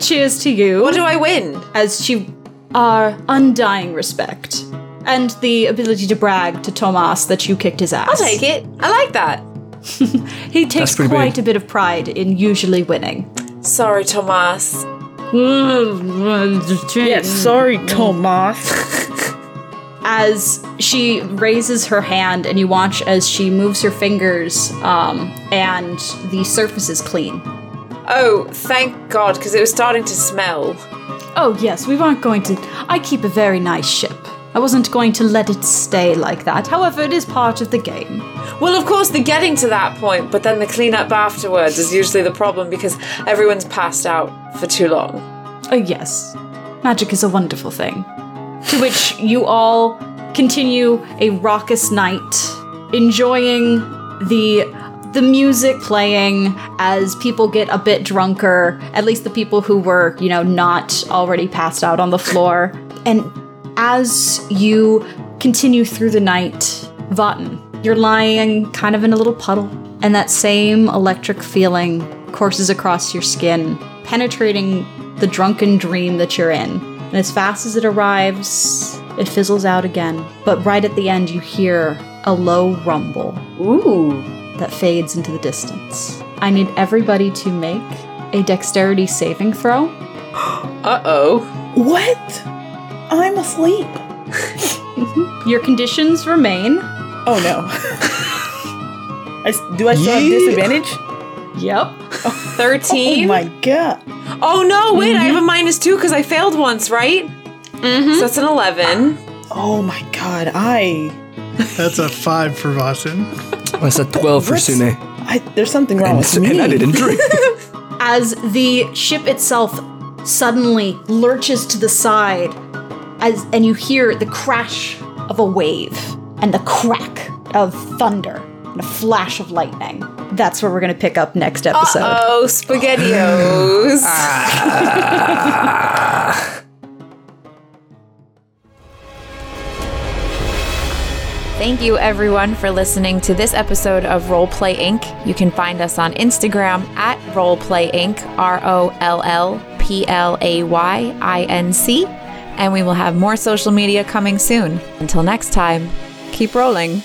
Cheers to you. What do I win? as she our undying respect and the ability to brag to Tomas that you kicked his ass. I'll take it. I like that. [laughs] He takes quite big. a bit of pride in usually winning. Sorry, Tomas. Yeah, sorry, Tomas. [laughs] As she raises her hand, and you watch as she moves her fingers, um, and the surface is clean. Oh, thank God, because it was starting to smell. Oh, yes, we weren't going to. I keep a very nice ship. I wasn't going to let it stay like that. However, it is part of the game. Well, of course, the getting to that point, but then the cleanup afterwards is usually the problem because everyone's passed out for too long. Oh, yes. Magic is a wonderful thing. To which you all continue a raucous night, enjoying the the music playing as people get a bit drunker, at least the people who were, you know, not already passed out on the floor. And as you continue through the night, Vahtyn, you're lying kind of in a little puddle, and that same electric feeling courses across your skin, penetrating the drunken dream that you're in. And as fast as it arrives, it fizzles out again. But right at the end, you hear a low rumble Ooh. That fades into the distance. I need everybody to make a dexterity saving throw. [gasps] Uh oh. what? I'm asleep. [laughs] Your conditions remain. Oh no. I s do I still have Yee. disadvantage? Yep. 13. [laughs] Oh my god. Oh no, wait, I have a minus two because I failed once, right? Mm-hmm. So it's an 11. Oh my god. I. That's a five for Vahtyn. That's a 12 for What's- Suhnae. I there's something wrong And, with me. and I didn't drink. [laughs] as the ship itself suddenly lurches to the side as and you hear the crash of a wave and the crack of thunder and a flash of lightning. That's where we're going to pick up next episode. Oh, [laughs] SpaghettiOs. Ah. Thank you, everyone, for listening to this episode of Roll Play Inc. You can find us on Instagram at Roll Play Inc. R O L L P L A Y I N C. And we will have more social media coming soon. Until next time, keep rolling.